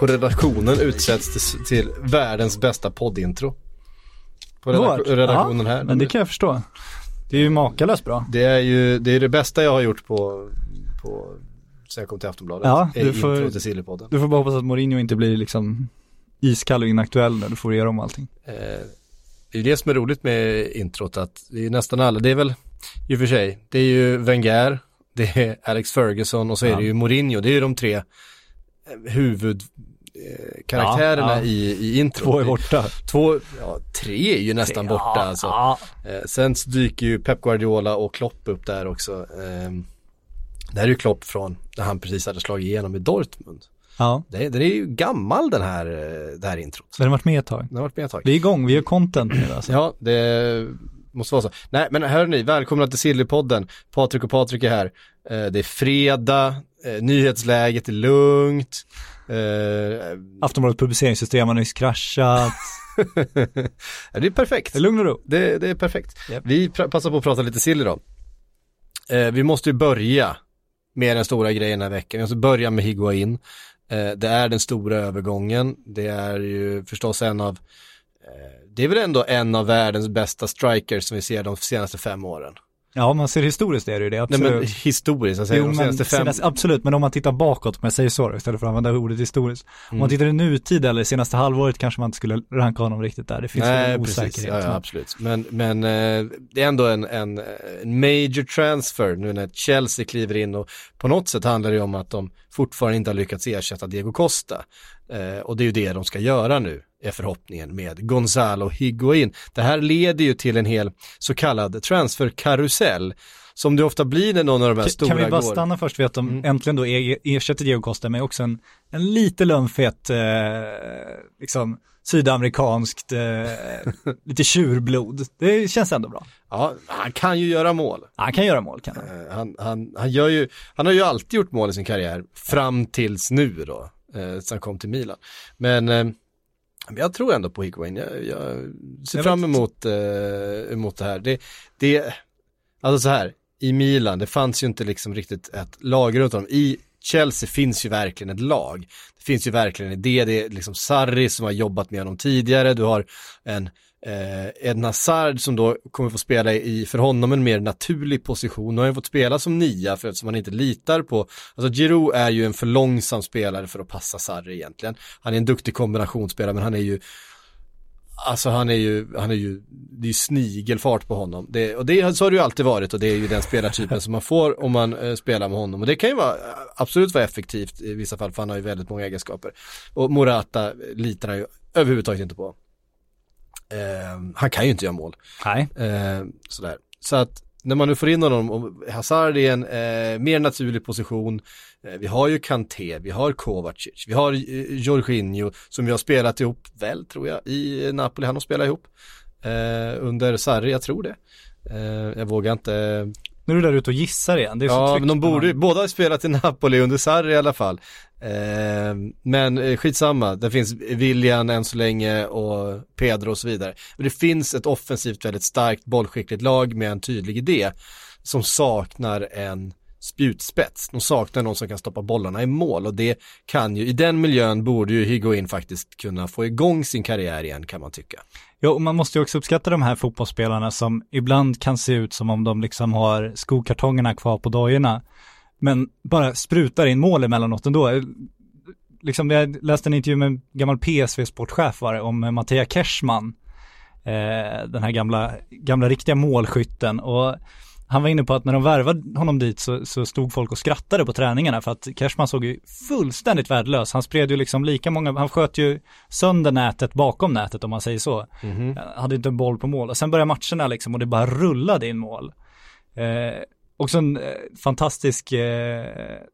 På redaktionen utsätts till, till världens bästa poddintro. På redak- Vårt? redaktionen ja, här. Men det kan jag förstå. Det är ju makalöst bra. Det är ju det, är det bästa jag har gjort på, på sen jag kom till Aftonbladet. Ja, är du får- till Sillypodden. Du får bara hoppas att Mourinho inte blir liksom iskall och inaktuell när du får göra om allting. Eh, det är det som är roligt med introt att det är nästan alla, det är väl i och för sig, det är ju Wenger, det är Alex Ferguson och så är Ja. det ju Mourinho, det är ju de tre eh, huvud karaktärerna Ja, ja. i, i introt. Två är borta. Två, ja, tre är ju nästan borta alltså. Ja, Eh, sen dyker ju Pep Guardiola och Klopp upp där också. Eh, det här är ju Klopp från när han precis hade slagit igenom i Dortmund. ja. Det, det är ju gammal den här, eh, det här introt. Så den har varit med ett tag. Den har varit med ett tag. Vi är igång, vi gör content nu alltså. Ja, det måste vara så. Nej, men hörni, välkomna till Sillypodden. Patrik och Patrik är här. Eh, det är fredag, nyhetsläget är lugnt. Eh, Aftonbladets publiceringssystem har nyss kraschat. det är perfekt. Det är lugn och ro. Det, det är perfekt. Japp. Vi passar på att prata lite sill idag. Eh, vi måste ju börja med den stora grejen den här veckan. Vi måste börja med Higuain. Eh, det är den stora övergången. Det är ju förstås en av, eh, det är väl ändå en av världens bästa strikers som vi ser de senaste fem åren. Ja, om man ser historiskt är det ju det, Nej absolut. men historiskt, alltså Jo, de senaste fem, senast, absolut, men om man tittar bakåt, om jag säger så istället för att använda ordet historiskt. Om Mm. man tittar i nutid eller senaste halvåret kanske man inte skulle ranka honom riktigt där. Det finns Nej, en precis. osäkerhet. Ja, ja, absolut. Men, men eh, det är ändå en, en, major transfer nu när Chelsea kliver in och på något sätt handlar det om att de fortfarande inte har lyckats ersätta Diego Costa. Eh, och det är ju det de ska göra nu, är förhoppningen med Gonzalo Higuain. Det här leder ju till en hel så kallad transferkarusell som det ofta blir när någon av de här Kan- stora Kan vi bara går. stanna först vid att de Mm. äntligen då er- ersätter Diego Costa med också en, en lite lönnfet, eh, liksom sydamerikanskt, eh, lite tjurblod. Det känns ändå bra. Ja, han kan ju göra mål. Han kan göra mål kan han. Eh, Han, han, han, ju, han har ju alltid gjort mål i sin karriär, fram tills nu då, eh, sen kom till Milan. Men eh, jag tror ändå på Higuain, jag, jag ser Jag fram emot, eh, emot det här. Det, det, alltså så här, i Milan, det fanns ju inte liksom riktigt ett lag runt honom. I Chelsea finns ju verkligen ett lag. Det finns ju verkligen en idé, det är liksom Sarri som har jobbat med honom tidigare, du har en eh, Ed Hazard som då kommer få spela i för honom en mer naturlig position. Nu har han fått spela som nia för att han inte litar på, alltså Giroud är ju en för långsam spelare för att passa Sarri egentligen. Han är en duktig kombinationsspelare men han är ju Alltså han är ju, han är ju, det är ju snigelfart på honom. Det, och det, så har det ju alltid varit och det är ju den spelartypen som man får om man eh, spelar med honom. Och det kan ju vara, absolut vara effektivt i vissa fall för han har ju väldigt många egenskaper. Och Morata litar han ju överhuvudtaget inte på. Eh, han kan ju inte göra mål. Nej. Eh, sådär. Så att när man nu får in honom och Hazard är en eh, mer naturlig position. Eh, vi har ju Kanté, vi har Kovacic, vi har eh, Jorginho som vi har spelat ihop, väl tror jag, i Napoli. Han har spelat ihop eh, under Sarri, jag tror det. Eh, jag vågar inte Nu är du där ute och gissar igen. Det är så Ja, men de borde, man- båda har spelat i Napoli under Sarri i alla fall. Eh, men eh, skitsamma, det finns William än så länge och Pedro och så vidare. Men det finns ett offensivt väldigt starkt bollskickligt lag med en tydlig idé som saknar en spjutspets. De saknar någon som kan stoppa bollarna i mål och det kan ju, i den miljön borde ju Higuain faktiskt kunna få igång sin karriär igen kan man tycka. Ja, och man måste ju också uppskatta de här fotbollsspelarna som ibland kan se ut som om de liksom har skokartongerna kvar på dojorna. Men bara sprutar in mål emellanåt ändå. Liksom, jag läste en intervju med en gammal PSV-sportchef var det, om Mattia Kersman. Eh, den här gamla, gamla riktiga målskytten. Och han var inne på att när de värvade honom dit så, så stod folk och skrattade på träningarna för att Kersman såg ju fullständigt värdelös. Han spred ju liksom lika många, han sköt ju sönder nätet bakom nätet om man säger så. Mhm. Hade inte en boll på mål. Och sen började matcherna liksom och det bara rullade in mål. Eh, också en eh, fantastisk, eh,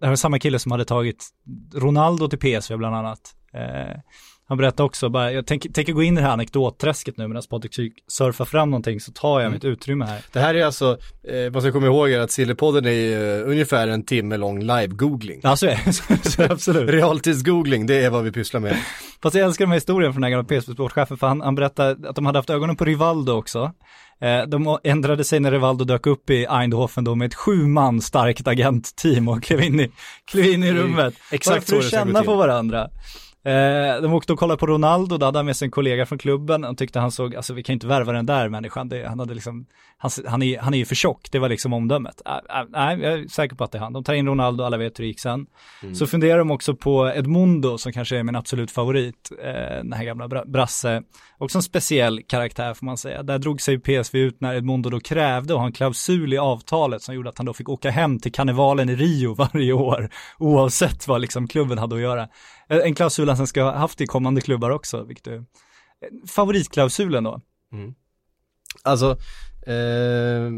det här var samma kille som hade tagit Ronaldo till PSV bland annat. Eh, Han berättade också, bara, jag tänker, tänker gå in i det här anekdotträsket nu medan Patrik surfar fram någonting så tar jag mitt utrymme här. Det här är alltså, eh, man ska komma ihåg att Sillypodden är eh, ungefär en timme lång live-googling. Ja, så är det. Så- så absolut. Realtids-googling, det är vad vi pysslar med. Fast jag älskar den här historien från den här gamla PSV-sportchefen, för han, han berättade att de hade haft ögonen på Rivaldo också. Eh, de ändrade sig när Rivaldo dök upp i Eindhoven då med ett sju man starkt agentteam och klev in i, klev in i är rummet. exakt Bara för att känna på varandra. Eh, de åkte och kollade på Ronaldo, då hade han med sig en kollega från klubben och tyckte han såg, alltså vi kan inte värva den där människan, det, han hade liksom, han, han, är, han är ju för tjock, det var liksom omdömet. Äh, äh, Nej, jag är säker på att det är han. De tar in Ronaldo, alla vet hur det gick sen. Så funderar de också på Edmundo som kanske är min absolut favorit, eh, den här gamla bra- brasse. Också en speciell karaktär får man säga. Där drog sig PSV ut när Edmundo då krävde att ha en klausul i avtalet som gjorde att han då fick åka hem till karnevalen i Rio varje år, oavsett vad liksom klubben hade att göra. Eh, En klausul han sen ska ha haft i kommande klubbar också, vilket är favoritklausulen då. Alltså, eh,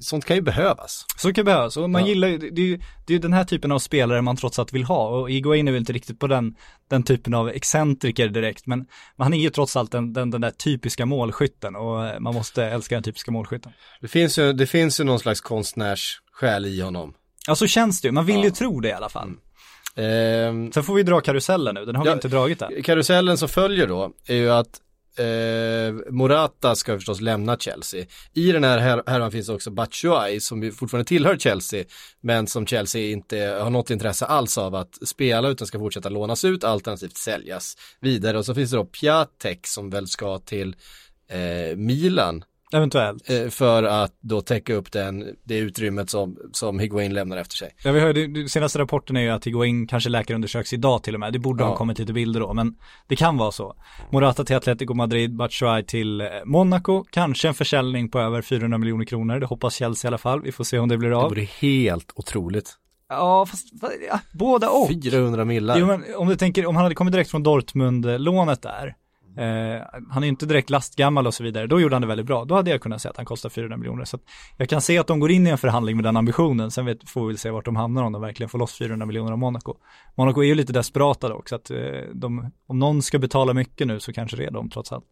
sånt kan ju behövas. Så kan behövas, och man Ja. gillar ju, det, det, är ju- det är ju den här typen av spelare man trots allt vill ha och Iguain är väl inte riktigt på den, den typen av excentriker direkt men, men han är ju trots allt den, den, den där typiska målskytten och eh, man måste älska den typiska målskytten. Det finns ju, det finns ju någon slags konstnärssjäl i honom. Ja så känns det ju, man vill ju Ja. tro det i alla fall. Eh, Sen får vi dra karusellen nu, den har vi Ja. inte dragit än. karusellen som följer då är ju att eh, Morata ska förstås lämna Chelsea. I den här här- härvan finns också Batshuayi som ju fortfarande tillhör Chelsea men som Chelsea inte har något intresse alls av att spela utan ska fortsätta lånas ut alternativt säljas vidare. Och så finns det då Piatek som väl ska till eh, Milan Eventuellt. eh, för att då täcka upp den, det utrymmet som, som Higuain lämnar efter sig. Ja, vi hörde, den senaste rapporten är ju att Higuain kanske läkarundersöks idag till och med. Det borde Ja. ha kommit lite bilder då, men det kan vara så. Morata till Atletico Madrid, Batshuayi till eh, Monaco, kanske en försäljning på över 400 miljoner kronor. Det hoppas Chelsea i alla fall. Vi får se om det blir Det av. vore helt otroligt. Ja, fast fa- ja, båda och. 400 millar. Jo, men om du tänker, om han hade kommit direkt från Dortmund-lånet där, eh, han är inte direkt lastgammal och så vidare, då gjorde han det väldigt bra. Då hade jag kunnat säga att han kostar 400 miljoner. Så att jag kan se att de går in i en förhandling med den ambitionen, sen vet, får vi väl se vart de hamnar om de verkligen får loss 400 miljoner av Monaco. Monaco är ju lite desperata dock, så att eh, de, om någon ska betala mycket nu så kanske det är de trots allt.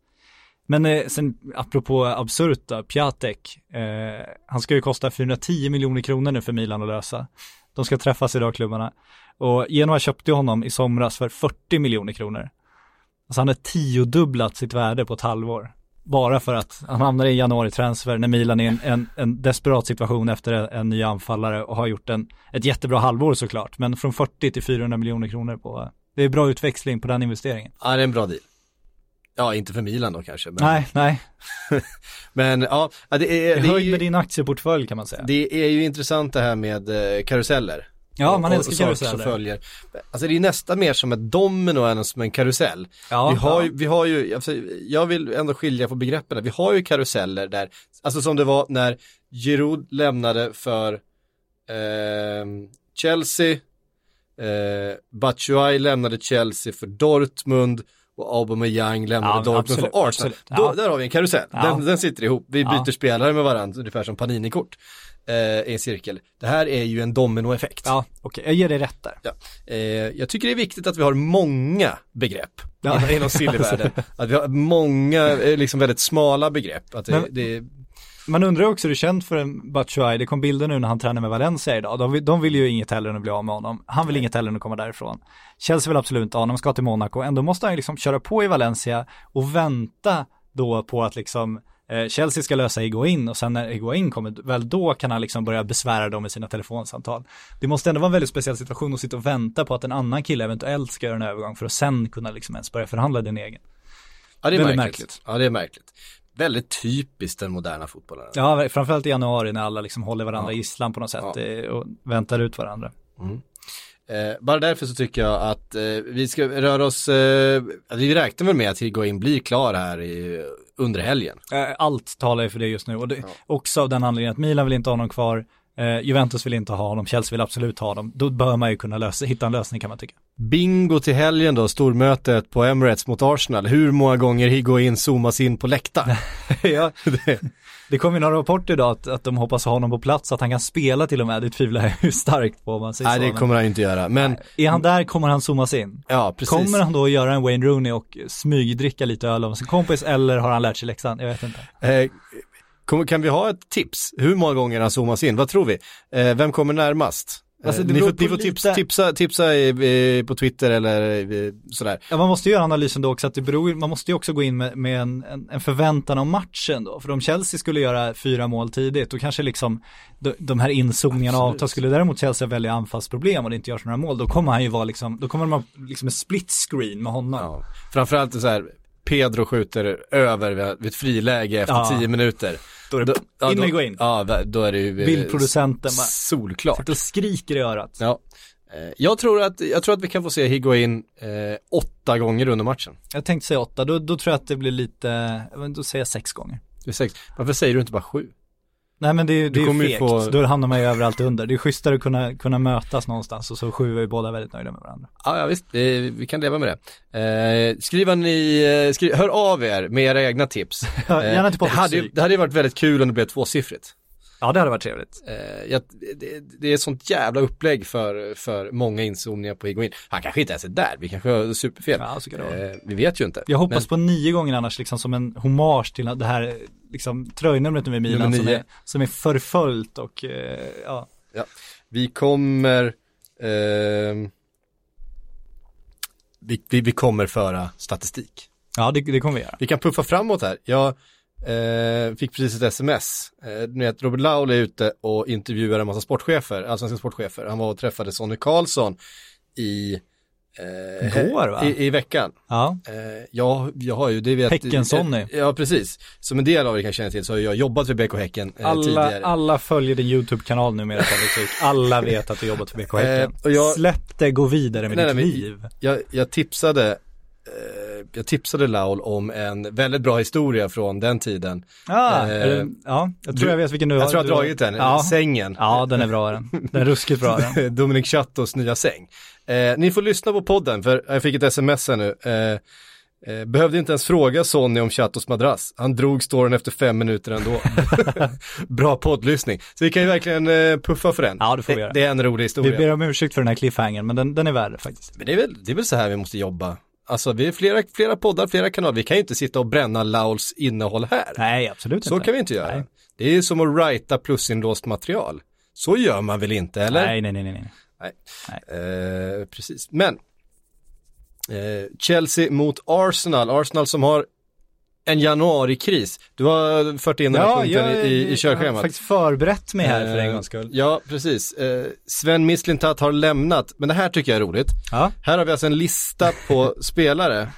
Men eh, sen apropå absurt då, Piatek, eh, han ska ju kosta 410 miljoner kronor nu för Milan att lösa. De ska träffas idag klubbarna. Och Genoa köpte honom i somras för 40 miljoner kronor. Alltså han har tiodubblat sitt värde på ett halvår. Bara för att han hamnar i januari-transfer när Milan är i en, en, en desperat situation efter en, en ny anfallare och har gjort en, ett jättebra halvår såklart. Men från 40 till 400 miljoner kronor på, det är bra utväxling på den investeringen. Ja, det är en bra deal. Ja, inte för Milan då kanske. Men, Nej, nej, men ja, det är, det är höjd med din aktieportfölj kan man säga. det är ju intressant det här med eh, karuseller. Ja, man Och- älskar och saker som karuseller. följer. Alltså det är nästan mer som ett domino än som en karusell. Ja, vi, har ja. ju, vi har ju, alltså, jag vill ändå skilja på begreppen. Vi har ju karuseller där, alltså som det var när Giroud lämnade för eh, Chelsea, eh, Batshuayi lämnade Chelsea för Dortmund och Aubameyang lämnade Ja, Dortmund absolut, för Arsenal. absolut. Då, Ja. där har vi en karusell, Ja. den, den sitter ihop. Vi byter spelare med varandra, ungefär som Panini-kort eh, en cirkel. Det här är ju en dominoeffekt. Ja, okej, jag ger dig rätt där. Ja. Eh, jag tycker det är viktigt att vi har många begrepp Ja. inom- sillyvärlden. att vi har många, eh, liksom väldigt smala begrepp. Att det, Men- det, Man undrar också hur det känt för en Batshuayi, det kom bilder nu när han tränar med Valencia idag, de vill, de vill ju inget hellre än att bli av med honom, han vill inget hellre än att komma därifrån. Chelsea vill absolut inte ha honom, ska till Monaco, ändå måste han liksom köra på i Valencia och vänta då på att liksom Chelsea ska lösa Higuain och sen när Higuain kommer, väl då kan han liksom börja besvära dem med sina telefonsamtal. Det måste ändå vara en väldigt speciell situation att sitta och vänta på att en annan kille eventuellt ska göra en övergång för att sen kunna liksom ens börja förhandla din egen. ja, det är Väldigt märkligt. märkligt. Ja, det är märkligt. Väldigt typiskt den moderna fotbollen. Ja, framförallt i januari när alla liksom håller varandra Ja. gisslan på något sätt Ja. eh, och väntar ut varandra. Eh, bara därför så tycker jag att eh, vi ska röra oss, eh, vi räknar väl med att Higuain blir klar här i, under helgen. Eh, Allt talar ju för det just nu och det, också av den anledningen att Milan vill inte ha någon kvar. Eh, Juventus vill inte ha honom, Chelsea vill absolut ha honom. Då bör man ju kunna lösa, hitta en lösning kan man tycka. Bingo till helgen då, stormötet på Emirates mot Arsenal. Hur många gånger Higuain zoomas in på läktaren? ja, det kom ju några rapporter idag att, att de hoppas ha honom på plats, att han kan spela till och med. Det tvivlar jag ju starkt på om man säger Nej, så. det men- kommer han ju inte göra. Men, Är han där kommer han zoomas in. ja precis. Kommer han då att göra en Wayne Rooney och smygdricka lite öl av sin kompis eller har han lärt sig läxan? Jag vet inte. Eh, kan vi ha ett tips? Hur många gånger han zoomas in? Vad tror vi? Eh, vem kommer närmast? Alltså, Eh, ni får, ni får lite- tipsa, tipsa, i, på Twitter eller i, sådär. Ja, man måste ju göra analysen då också att det beror, man måste ju också gå in med, med en, en, förväntan om matchen då. För om Chelsea skulle göra fyra mål tidigt, då kanske liksom de, de här inzoomningarna avtar. Skulle däremot Chelsea väldigt anfallsproblem och det inte görs några mål, då kommer han ju vara liksom, då kommer ha liksom en split screen med honom. Ja. Framförallt så här, Pedro skjuter över vid ett friläge efter Ja. tio minuter. Då är det ja, in då, med Higuain. Ja, då är det ju eh, Bildproducenten bara- solklart. Då skriker i örat. Ja. Eh, Jag tror, att, jag tror att vi kan få se Higuain eh, åtta gånger under matchen. Jag tänkte säga åtta, då, då tror jag att det blir lite, då säger jag sex gånger. Det är sex. Varför säger du inte bara sju? Nej men det, är- det Du är ju ju fegt, få- då hamnar man ju överallt under. Det är schysstare att kunna, kunna mötas någonstans och så sju är ju båda väldigt nöjda med varandra. Ja, ja visst, vi, kan leva med det. Eh, skriva ni, eh, skri, hör av er med era egna tips. Ja, Eh, gärna till det, hade, ju- det hade ju varit väldigt kul om det blev tvåsiffrigt. Ja det hade varit trevligt. Eh, jag, det, det är ett sånt jävla upplägg för, för många inzoomningar på Higuain. Han kanske inte ens är där, vi kanske har superfel. Ja, så kan det vara. eh, vi vet ju inte. Jag hoppas Men- på nio gånger annars liksom som en hommage till det här liksom tröjnumret med Milan Nummer som är, som är förföljt och eh, ja. Vi kommer ehm, vi, vi, vi kommer föra statistik. Ja det, det kommer vi göra. Vi kan puffa framåt här. Jag eh, fick precis ett sms. Eh, ni vet, Robert Laul är ute och intervjuar en massa sportchefer, allsvenska sportchefer. Han var och träffade Sonny Karlsson i eh, Igår, va? I, I veckan. Ja, Eh, jag, jag har ju, det vet Häcken-Sonny. Eh, Ja, precis. Som en del av er kan känna till så har jag jobbat för BK Häcken alla, tidigare. alla följer din YouTube-kanal numera Patrik. Alla vet att du jobbat för BK Häcken. Och jag- Släpp det, gå vidare med Nej, ditt nej, liv. jag, jag tipsade jag tipsade Laul om en väldigt bra historia från den tiden. Ah, Eh, det, ja, jag tror du- jag vet vilken du Jag har. tror jag har dragit den, Ja. sängen. ja, den är bra den. Den är ruskigt bra den. Dominic Chattos nya säng. Eh, ni får lyssna på podden för jag fick ett sms här nu. Eh, eh, behövde inte ens fråga Sonny om Chattos madrass. Han drog storyn efter fem minuter ändå. Bra poddlyssning. Så vi kan ju verkligen eh, puffa för den. Ja, det får vi det, göra. det är en rolig Vi historia. ber om ursäkt för den här cliffhangern, men den, den är värd det faktiskt. Men det är, väl, det är väl så här vi måste jobba. Alltså vi är flera, flera poddar, flera kanaler. Vi kan ju inte sitta och bränna Lauls innehåll här. Nej, absolut Så inte. kan vi inte göra. Nej. Det är som att writa plusinlåst material. Så gör man väl inte, eller? Nej, nej, nej, nej. nej. Eh, precis, men eh, Chelsea mot Arsenal, Arsenal som har en januarikris. Du har fört in den här punkten i, i, i jag har körschemat. faktiskt förberett mig här för en Eh, gångs skull. Ja, precis. Eh, Sven Mislintat har lämnat, men det här tycker jag är roligt. Ja, Här har vi alltså en lista på spelare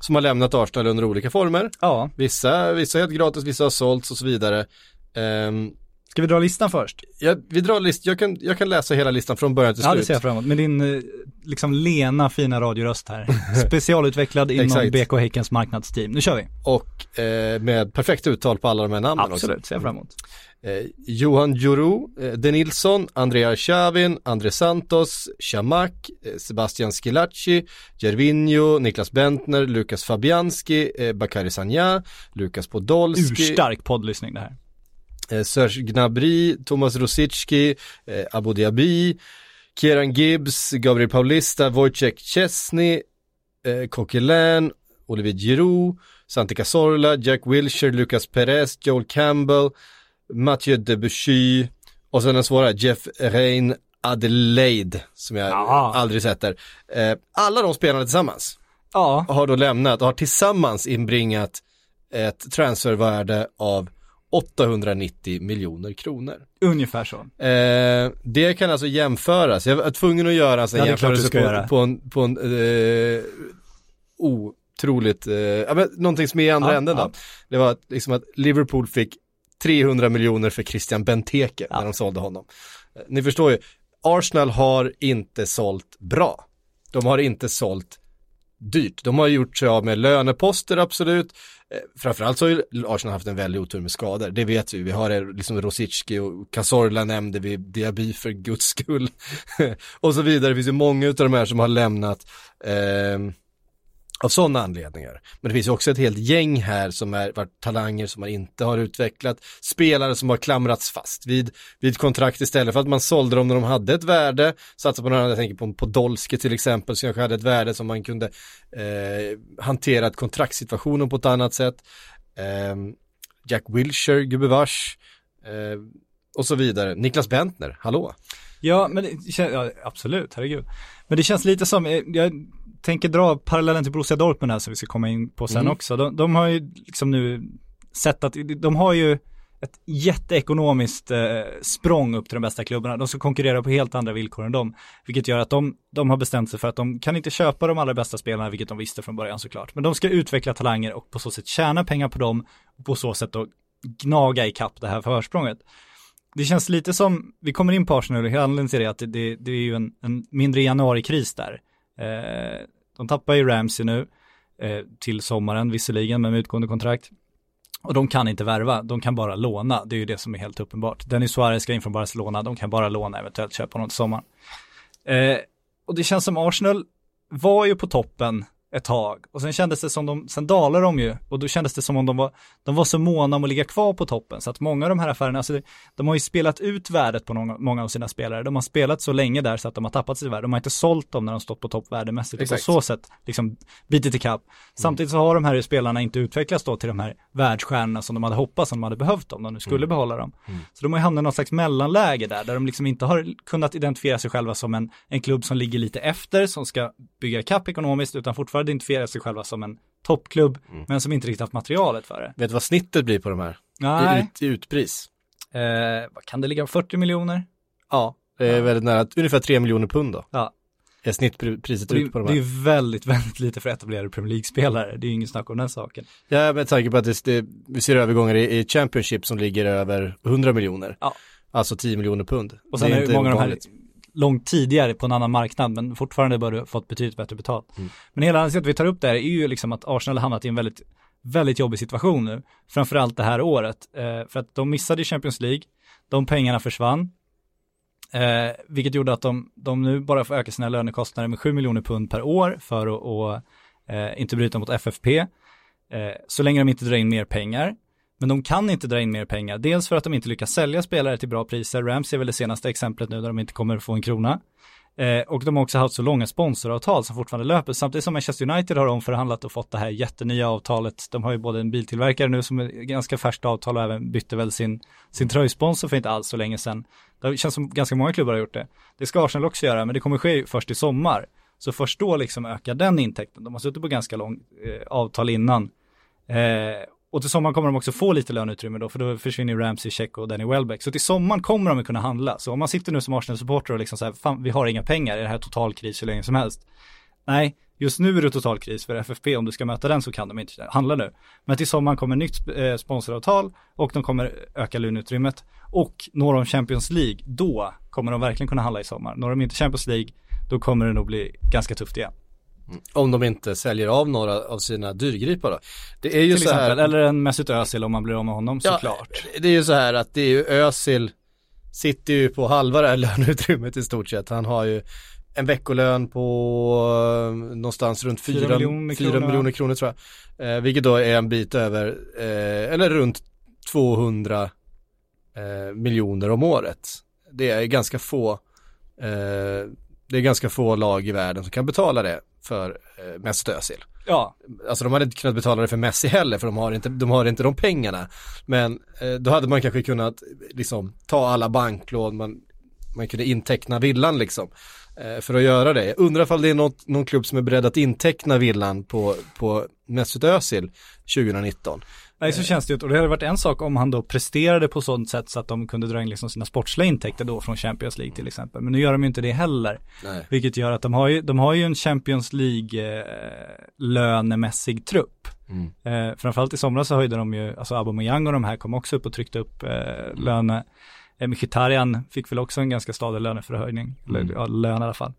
som har lämnat Arsenal under olika former. ja. Vissa, vissa helt gratis, vissa har sålts och så vidare. Ehm, Ska vi dra listan först? jag, vi drar list, jag kan, jag kan läsa hela listan från början till Ja, det slut. ser jag fram emot. Med din eh, liksom lena fina radioröst här. Specialutvecklad inom. BK Häckens marknadsteam. Nu kör vi. Och eh, med perfekt uttal på alla de här namnen Absolut, ser jag fram emot. också. Eh, Johan Juru, eh, De Nilsson, Andrea Chavin, André Santos, Chamak, eh, Sebastian Schilacci, Gervinho, Niklas Bentner, Lukas Fabianski, eh, Bakary Sagna, Lukas Podolski, Urstark poddlyssning det här. Eh, Serge Gnabry, Thomas Rosicki, eh, Abu Dhabi, Kieran Gibbs, Gabriel Paulista, Wojciech Chesney, eh, Coquelin, Olivier Giroud, Santi Cazorla, Jack Wilshere, Lucas Perez, Joel Campbell, Mathieu Debussy och sen den svåra Jeff Rein Adelaide som jag Ja. aldrig sett där. Eh, alla de spelarna tillsammans Ja, har då lämnat och har tillsammans inbringat ett transfervärde av 890 miljoner kronor. ungefär så. Eh, det kan alltså jämföras, jag var tvungen att göra alltså en Ja, jämförelse på, göra. på en, på en eh, otroligt, eh, ja, men någonting som är i andra Ja, änden då. ja. Det var att, liksom att Liverpool fick 300 miljoner för Christian Benteke när de sålde honom. Eh, Ni förstår ju, Arsenal har inte sålt bra. De har inte sålt dyrt. De har gjort sig av med löneposter absolut. Eh, framförallt så har Arsenal haft en väldig otur med skador. Det vet vi. Vi har liksom Rosicki och Cazorla nämnde vi, Diaby för guds skull. och så vidare. Det finns ju många av de här som har lämnat. Eh, av sådana anledningar. Men det finns ju också ett helt gäng här som är varit talanger som man inte har utvecklat, spelare som har klamrats fast vid, vid kontrakt istället för att man sålde dem när de hade ett värde, satsade på någon annan, jag tänker på Podolski till exempel, som kanske hade ett värde som man kunde eh, hantera kontraktssituationen på ett annat sätt. Eh, Jack Wilshire, gubevars, eh, och så vidare. Niklas Bentner, hallå? Ja, men det ja, absolut, herregud. Men det känns lite som, eh, jag tänker dra parallellen till Borussia Dortmund här som vi ska komma in på sen Mm. också. De, de har ju liksom nu sett att, de har ju ett jätteekonomiskt eh, språng upp till de bästa klubbarna. De ska konkurrera på helt andra villkor än dem. Vilket gör att de, de har bestämt sig för att de kan inte köpa de allra bästa spelarna, vilket de visste från början såklart. Men de ska utveckla talanger och på så sätt tjäna pengar på dem och på så sätt då gnaga i kapp det här försprånget. Det känns lite som, vi kommer in på Arsenal och anledningen till det att det, det, det är ju en, en mindre januarikris där. Eh, de tappar ju Ramsey nu eh, till sommaren visserligen med utgående kontrakt. Och de kan inte värva, de kan bara låna. Det är ju det som är helt uppenbart. Dennis Suarez ska in från Barcelona, de kan bara låna, eventuellt köpa honom till sommaren. Eh, och det känns som Arsenal var ju på toppen ett tag. Och sen kändes det som de, sen dalade de ju. Och då kändes det som om de var, de var så måna om att ligga kvar på toppen. Så att många av de här affärerna, alltså det, de har ju spelat ut värdet på någon, många av sina spelare, de har spelat så länge där så att de har tappat sitt värde, de har inte sålt dem när de stått på topp värdemässigt. Och på så sätt liksom bitit i kapp. Samtidigt så har de här spelarna inte utvecklats då till de här världsstjärnorna som de hade hoppats om de hade behövt om de nu skulle behålla dem. Så de har ju hamnat i något slags mellanläge där, där de liksom inte har kunnat identifiera sig själva som en, en klubb som ligger lite efter, som ska bygga kapp ekonomiskt, utan fortfarande identifiera sig själva som en toppklubb, men som inte riktigt haft materialet för det. Vet du vad snittet blir på de här? I, Nej, ut, i utpris? eh, kan det ligga, 40 miljoner? Ja, det är väldigt nära, ungefär 3 miljoner pund då. Ja. Är snittpriset det, ut på de det här. är ju väldigt, väldigt lite för etablerade Premier League-spelare, det är ju ingen snack om den saken. Ja, med tanke på att det, det, vi ser övergångar i, i Championship som ligger över 100 miljoner. Ja. Alltså 10 miljoner pund. Och sen Det är, inte många av de här. Långt tidigare på en annan marknad, men fortfarande bör du fått betydligt bättre betalt. Mm. Men hela anledningen till att vi tar upp det här är ju liksom att Arsenal har hamnat i en väldigt, väldigt jobbig situation nu, framförallt det här året, eh, för att de missade Champions League, de pengarna försvann, eh, vilket gjorde att de, de nu bara får öka sina lönekostnader med 7 miljoner pund per år för att och, eh, inte bryta mot FFP, eh, så länge de inte drar in mer pengar. Men de kan inte dra in mer pengar, dels för att de inte lyckas sälja spelare till bra priser, Rams är väl det senaste exemplet nu där de inte kommer få en krona. Eh, och de har också haft så långa sponsoravtal som fortfarande löper, samtidigt som Manchester United har omförhandlat och fått det här jättenya avtalet. De har ju både en biltillverkare nu som är ganska färskt avtal och även bytte väl sin, sin tröjsponsor för inte alls så länge sedan. Det känns som ganska många klubbar har gjort det. Det ska Arsenal också göra, men det kommer ske först i sommar. Så först då liksom ökar den intäkten. De har suttit på ganska lång eh, avtal innan. Eh, och till sommaren kommer de också få lite löneutrymme då, för då försvinner ju Ramsey, Check och Danny Welbeck. Så till sommaren kommer de att kunna handla. Så om man sitter nu som Arsenal-supporter och liksom så här, fan vi har inga pengar, är det här total kris hur länge som helst? Nej, just nu är det total kris för FFP, om du ska möta den så kan de inte handla nu. Men till sommaren kommer nytt eh, sponsoravtal och de kommer öka löneutrymmet. Och når de Champions League, då kommer de verkligen kunna handla i sommar. Når de inte Champions League, då kommer det nog bli ganska tufft igen. Om de inte säljer av några av sina dyrgripar då. Det är ju Till så här. exempel, eller en Mesut Özil om man blir av med honom såklart. Det är ju så här att det är ju Özil sitter ju på halva det här löneutrymmet i stort sett. Han har ju en veckolön på eh, någonstans runt Fyra 4 miljoner miljoner, kronor, va? miljoner kronor tror jag. Eh, vilket då är en bit över, eh, eller runt 200 eh, miljoner om året. Det är ganska få, eh, det är ganska få lag i världen som kan betala det för eh, Mesut Özil. Ja, Alltså de hade inte kunnat betala det för Messi heller för de har inte de, har inte de pengarna. Men eh, då hade man kanske kunnat liksom ta alla banklån, man, man kunde inteckna villan liksom. Eh, för att göra det. Jag undrar ifall det är något, någon klubb som är beredd att inteckna villan på, på Mesut Özil 2019. Nej, så känns det ju. Och det hade varit en sak om han då presterade på sånt sätt så att de kunde dra in liksom sina sportsliga intäkter då från Champions League till exempel. Men nu gör de ju inte det heller. Nej. Vilket gör att de har ju, de har ju en Champions League eh, trupp. Mm. Eh, framförallt i somras så höjde de ju, alltså Aubameyang och de här kom också upp och tryckte upp eh, löne, Eh, Mkhitaryan fick väl också en ganska stadig löneförhöjning, Mm. eller ja, lön i alla fall.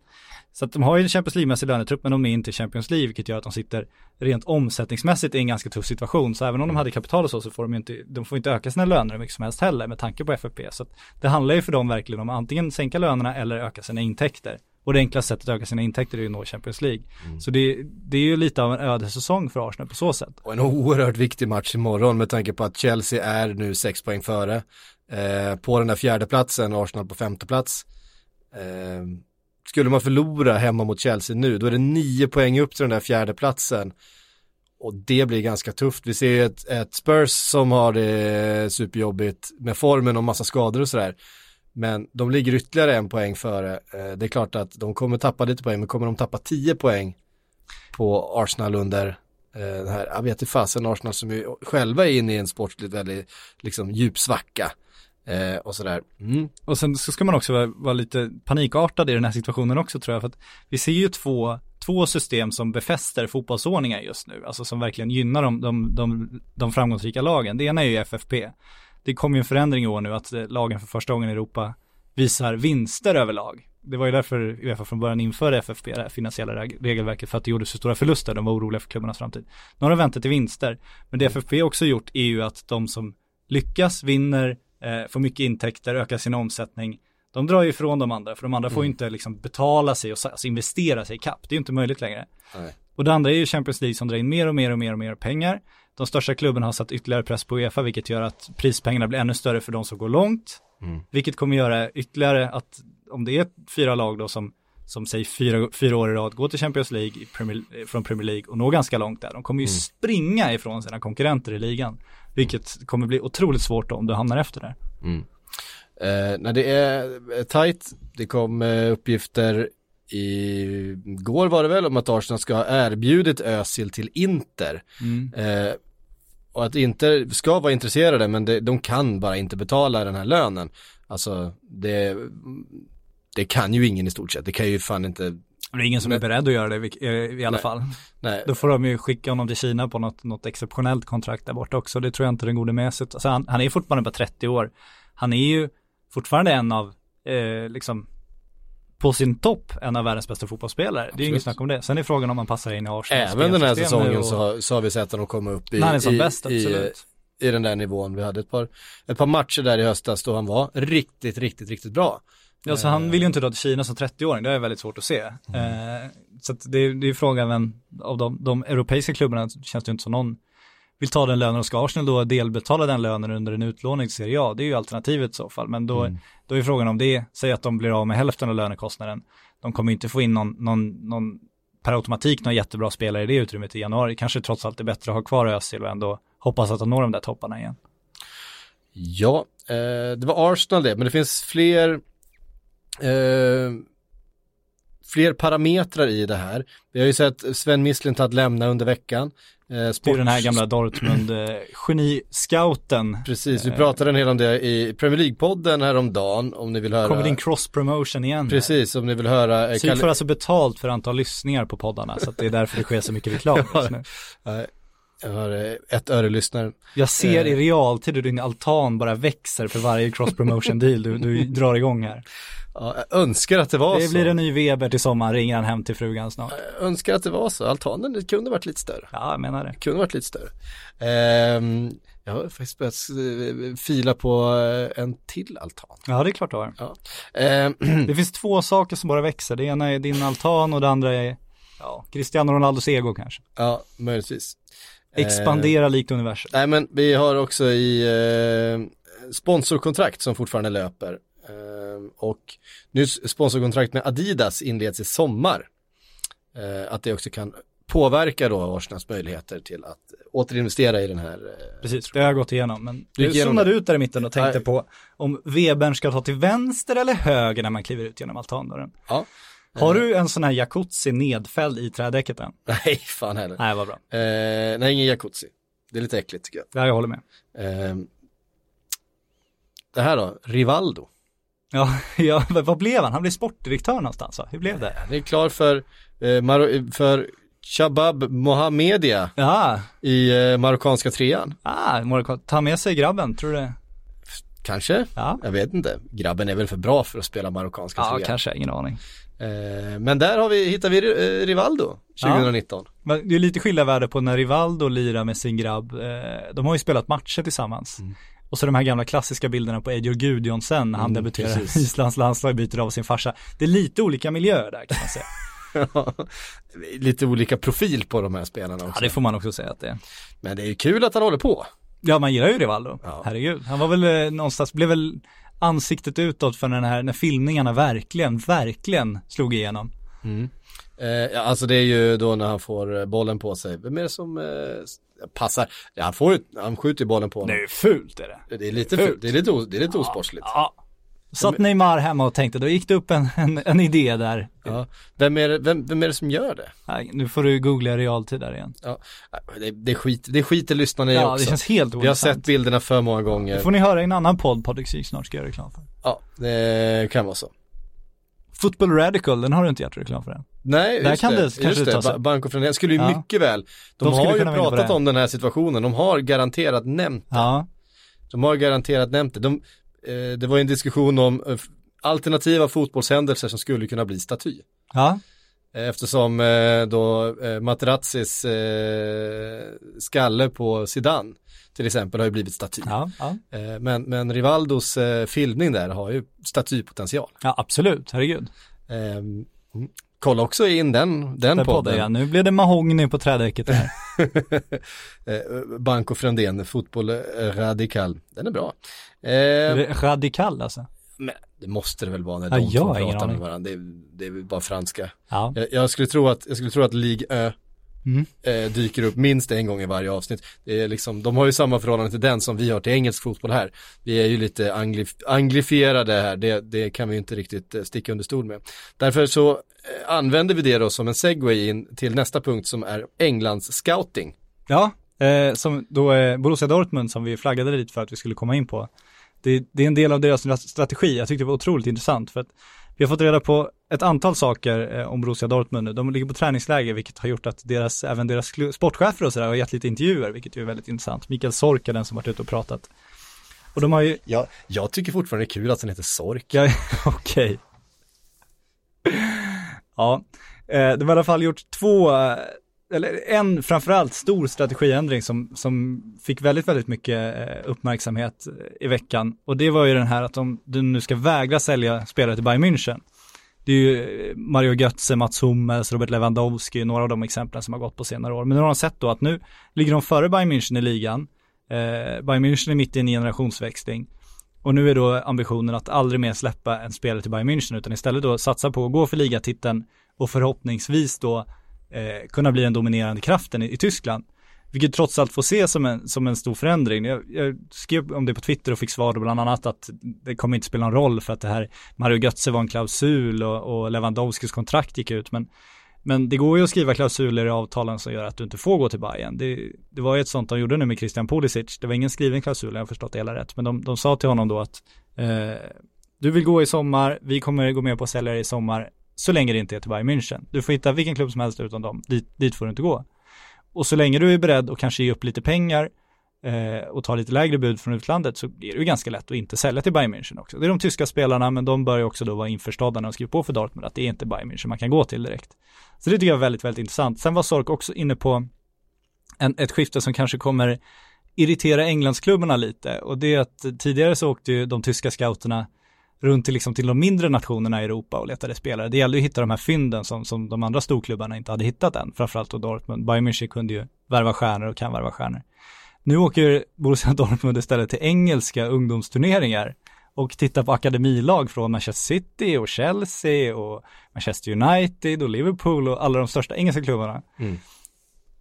Så att de har ju en Champions League-mässig lönetrupp men de är inte i Champions League vilket gör att de sitter rent omsättningsmässigt i en ganska tuff situation. Så även om de hade kapital och så så får de ju inte, de får inte öka sina löner hur mycket som helst heller med tanke på FFP. Så att det handlar ju för dem verkligen om att antingen sänka lönerna eller öka sina intäkter. Och det enklaste sättet att öka sina intäkter är ju att nå Champions League. Så det, det är ju lite av en ödessäsong för Arsenal på så sätt. Och en oerhört viktig match imorgon med tanke på att Chelsea är nu sex poäng före. Eh, på den där fjärde platsen, Arsenal på femte plats. Eh, skulle man förlora hemma mot Chelsea nu, då är det nio poäng upp till den där fjärde platsen. Och det blir ganska tufft. Vi ser ett, ett Spurs som har det superjobbigt med formen och massa skador och sådär. Men de ligger ytterligare en poäng före. Eh, det är klart att de kommer tappa lite poäng, men kommer de tappa tio poäng på Arsenal under eh, den här, jag vet inte fasen Arsenal som ju själva är inne i en sportligt väldigt liksom djup svacka eh, och sådär. Mm. Och sen så ska man också vara, vara lite panikartad i den här situationen också tror jag. För att vi ser ju två, två system som befäster fotbollsordningar just nu. Alltså som verkligen gynnar de, de, de, de framgångsrika lagen. Det ena är ju FFP. Det kom ju en förändring i år nu att eh, lagen för första gången i Europa visar vinster överlag. Det var ju därför Uefa från början införde FFP, det här finansiella regelverket, för att det gjorde så stora förluster. De var oroliga för klubbarnas framtid. Nu har de väntat till vinster. Men det FFP också gjort är ju att de som lyckas, vinner, eh, får mycket intäkter, ökar sin omsättning. De drar ju ifrån de andra, för de andra får ju inte liksom betala sig och alltså investera sig i kapp. Det är ju inte möjligt längre. Nej. Och det andra är ju Champions League som drar in mer och mer och mer och mer pengar. De största klubbarna har satt ytterligare press på Uefa, vilket gör att prispengarna blir ännu större för de som går långt. Vilket kommer göra ytterligare att om det är fyra lag då som, som säger fyra, fyra år i rad går till Champions League Premier, från Premier League och når ganska långt där. De kommer ju springa ifrån sina konkurrenter i ligan. Vilket kommer bli otroligt svårt om du hamnar efter där. Eh, när det är eh, tajt, det kom eh, uppgifter i går var det väl om att Arsenal ska ha erbjudit Özil till Inter. Eh, och att Inter ska vara intresserade men det, de kan bara inte betala den här lönen. Alltså det, det kan ju ingen i stort sett, det kan ju fan inte, Det är ingen som är beredd att göra det eh, i alla Nej. fall. nej. Då får de ju skicka honom till Kina på något, något exceptionellt kontrakt där borta också. Det tror jag inte den gode med sig. Alltså han, han är fortfarande bara 30 år. Han är ju fortfarande en av, eh, liksom, på sin topp, en av världens bästa fotbollsspelare. Det är ju inget snack om det. Sen är frågan om man passar in i Arsenal. Även den här säsongen så, har- så har vi sett att de kommer upp i, han i, bäst, i, absolut. i den där nivån. Vi hade ett par, ett par matcher där i höstas då han var riktigt, riktigt, riktigt bra. Ja, så han vill ju inte dra till Kina som 30-åring, det är väldigt svårt att se. Eh, så det, är- det är frågan, av de, de europeiska klubbarna känns det inte som någon vill ta den lönen och ska Arsenal då delbetala den lönen under en utlåning till Serie A, det är ju alternativet i så fall. Men då, då är frågan om det, säg att de blir av med hälften av lönekostnaden. De kommer inte få in någon, någon, någon per automatik någon jättebra spelare i det utrymmet i januari. Kanske trots allt är bättre att ha kvar Özil och ändå hoppas att de når de där topparna igen. Ja, eh, det var Arsenal det, men det finns fler eh, fler parametrar i det här. Vi har ju sett Sven Mislintat lämna under veckan. Eh, Det är sport- den här gamla Dortmund-geni-scouten. Precis, vi pratade en hel om det i Premier League-podden häromdagen om ni vill höra. Kommer din cross-promotion igen. Precis, om ni vill höra. eh, Syd Kalle- får alltså betalt för antal lyssningar på poddarna, så att det är därför det sker så mycket reklam just nu. Jag har eh, ett öre lyssnare. Jag ser Eh. i realtid hur din altan bara växer för varje cross-promotion deal du, du drar igång här. Ja, jag önskar att det var Det så. blir en ny Weber till sommar, ringer han hem till frugan snart. Jag önskar att det var så. Altanen det kunde varit lite större. Ja, jag menar det. Kunde varit lite större. Ehm, jag har faktiskt börjat eh, fila på eh, en till altan. Ja, det är klart du har. Ja. Ehm, Det finns två saker som bara växer. Det ena är din altan och det andra är, ja, Cristiano Ronaldos ego kanske. ja, möjligtvis. Expandera likt universum. Nej men vi har också i eh, sponsorkontrakt som fortfarande löper. Eh, och nu sponsorkontrakt med Adidas inleds i sommar. Eh, att det också kan påverka då Arsenals möjligheter till att återinvestera i den här. Eh, Precis, det har jag gått igenom. Men du zonade ut där i mitten och tänkte Nej. på om Webern ska ta till vänster eller höger när man kliver ut genom altandörren. ja. Har du en sån här jacuzzi nedfälld i trädäcket än? Nej, fan heller. Nej, vad bra. Eh, nej, ingen jacuzzi. Det är lite äckligt tycker Ja, jag håller med. jag. Eh, det här då, Rivaldo. Ja, ja, vad blev han? Han blev sportdirektör någonstans va? Hur blev det? Han är klar för, eh, för Shabab Mohamedia Ja, i eh, marockanska trean. ah, Morocco, ta med sig grabben, tror du det? Kanske? Ja, Jag vet inte. Grabben är väl för bra för att spela marockanska ja ligan. kanske, ingen aning. Eh, men där har vi, hittar vi eh, Rivaldo 2019. Men det är lite skilda värde på när Rivaldo lirar med sin grabb. Eh, de har ju spelat matcher tillsammans. Mm. Och så de här gamla klassiska bilderna på Ejor Gudjonsen när han Mm, debuterar precis. i Islands landslag byter av sin farsa. Det är lite olika miljöer där kan man säga. Lite olika profil på de här spelarna ja, också. det får man också säga att det är. Men det är ju kul att han håller på. Ja, man gillar ju Rivaldo. Ja. Herregud. Han var väl eh, någonstans, blev väl ansiktet utåt för den här, när filmningarna verkligen, verkligen slog igenom. Eh, ja, alltså det är ju då när han får eh, bollen på sig. Vem är det som eh, passar? Han, får, han skjuter ju bollen på honom. Det är fult är det. Det är lite fult. fult. Det är lite, det är lite osportsligt. Ja. Satt Neymar hemma och tänkte, då gick det upp en, en, en idé där. Ja. Vem, är det, vem, vem är det som gör det? Nej, nu får du googla realtid där igen. Ja, det, det, är skit, det skiter lyssnarna i Ja, också. det känns helt Vi har sett bilderna för många Det gånger. får ni höra i en annan podd Patrik Syk snart ska göra reklam för. Ja, det kan vara så. Football Radical, den har du inte gjort reklam för än. Nej, Där just kan det, det kanske just det. Banco Frenén skulle ju Ja. mycket väl. De, De har ju pratat om den här situationen. De har garanterat nämnt det. Ja, De har garanterat nämnt det. De, eh, det var en diskussion om eh, alternativa fotbollshändelser som skulle kunna bli staty. ja, Eftersom eh, då eh, Materazzis eh, skalle på Zidane till exempel har ju blivit staty. ja, ja. Eh, men, men Rivaldos eh, filmning där har ju statypotential. ja absolut, herregud. Eh, mm. kolla också in den, den poddar podden. jag. Nu blev det mahogny på trädäcket här. eh, Banco Frändén, fotboll radikal. Den är bra. Eh, Radikal alltså. Men det måste det väl vara när Ja, de jag två pratar med varandra. Det, är- det är bara franska. Ja. Jag, jag skulle tro att, jag skulle tro att Ligue Ö Mm. eh, dyker upp minst en gång i varje avsnitt. Det är liksom, de har ju samma förhållande till den som vi har till engelsk fotboll här. Vi är ju lite anglif anglifierade här, det, det kan vi inte riktigt eh, sticka under stol med. Därför så eh, använder vi det då som en segway in till nästa punkt som är Englands scouting. Ja, eh, som då är Borussia Dortmund som vi flaggade lite för att vi skulle komma in på. Det, det är en del av deras strategi. Jag tyckte det var otroligt intressant för att vi har fått reda på ett antal saker eh, om Borussia Dortmund nu. De ligger på träningsläger vilket har gjort att deras, även deras sportchefer och sådär har gett lite intervjuer vilket ju är väldigt intressant. Mikael Sork är den som varit ute och pratat. Och de har ju, Ja, jag tycker fortfarande det är kul att den heter Sork. Ja, okej. Ja, eh, de har i alla fall gjort två, eh, eller en framförallt stor strategiändring som, som fick väldigt, väldigt mycket eh, uppmärksamhet eh, i veckan. Och det var ju den här att om du nu ska vägra sälja spelare till Bayern München. Det är ju eh, Mario Götze, Mats Hummels, Robert Lewandowski, några av de exemplen som har gått på senare år. Men nu har de sett då att nu ligger de före Bayern München i ligan. Eh, Bayern München är mitt i en generationsväxling. Och nu är då ambitionen att aldrig mer släppa en spelare till Bayern München utan istället då satsa på att gå för ligatiteln och förhoppningsvis då eh, kunna bli den dominerande kraften i, i Tyskland. Vilket trots allt får ses som en, som en stor förändring. Jag, jag skrev om det på Twitter och fick svar då bland annat att det kommer inte spela någon roll för att det här Mario Götze var en klausul och, och Lewandowskis kontrakt gick ut. Men, men det går ju att skriva klausuler i avtalen som gör att du inte får gå till Bayern. Det, det var ju ett sånt de gjorde nu med Christian Pulisic. Det var ingen skriven klausul, jag har förstått det hela rätt. Men de, de sa till honom då att eh, du vill gå i sommar, vi kommer gå med på att sälja dig i sommar så länge det inte är till Bayern München. Du får hitta vilken klubb som helst utan dem, dit, dit får du inte gå. Och så länge du är beredd att kanske ge upp lite pengar eh, och ta lite lägre bud från utlandet så är det ju ganska lätt att inte sälja till Bayern München också. Det är de tyska spelarna, men de börjar också då vara införstådda när de skriver på för Dortmund att det är inte Bayern München man kan gå till direkt. Så det tycker jag är väldigt, väldigt intressant. Sen var Sork också inne på en, ett skifte som kanske kommer irritera Englandsklubbarna lite och det är att tidigare så åkte ju de tyska scouterna runt till, liksom, till de mindre nationerna i Europa och letade spelare. Det gällde ju att hitta de här fynden som, som de andra storklubbarna inte hade hittat än, framförallt då Dortmund. Bayern München kunde ju värva stjärnor och kan värva stjärnor. Nu åker Borussia Dortmund istället till engelska ungdomsturneringar och tittar på akademilag från Manchester City och Chelsea och Manchester United och Liverpool och alla de största engelska klubbarna. Mm.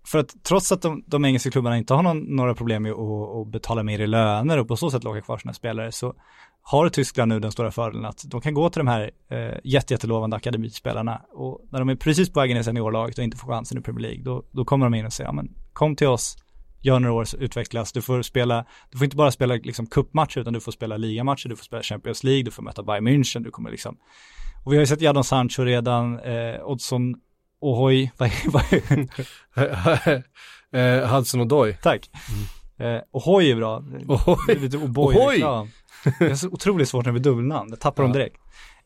För att trots att de, de engelska klubbarna inte har någon, några problem med att, att betala mer i löner och på så sätt locka kvar sina spelare så har Tyskland nu den stora fördelen att de kan gå till de här eh, jätte, jättelovande akademispelarna och när de är precis på vägen i seniorlaget och inte får chansen i Premier League då, då kommer de in och säger ja men kom till oss, gör några år, utvecklas, du får spela, du får inte bara spela liksom cupmatcher utan du får spela ligamatcher, du får spela Champions League, du får möta Bayern München, du kommer liksom och vi har ju sett Jadon Sancho redan, eh, Oddsson Ohoj, vad är, är, eh, Hudson och Doy. tack. Eh, Ohoy är bra. Ohoy. Lite O'boy Ohoy. reklam. Det är så otroligt svårt när vi dubbelnamn, det tappar de direkt.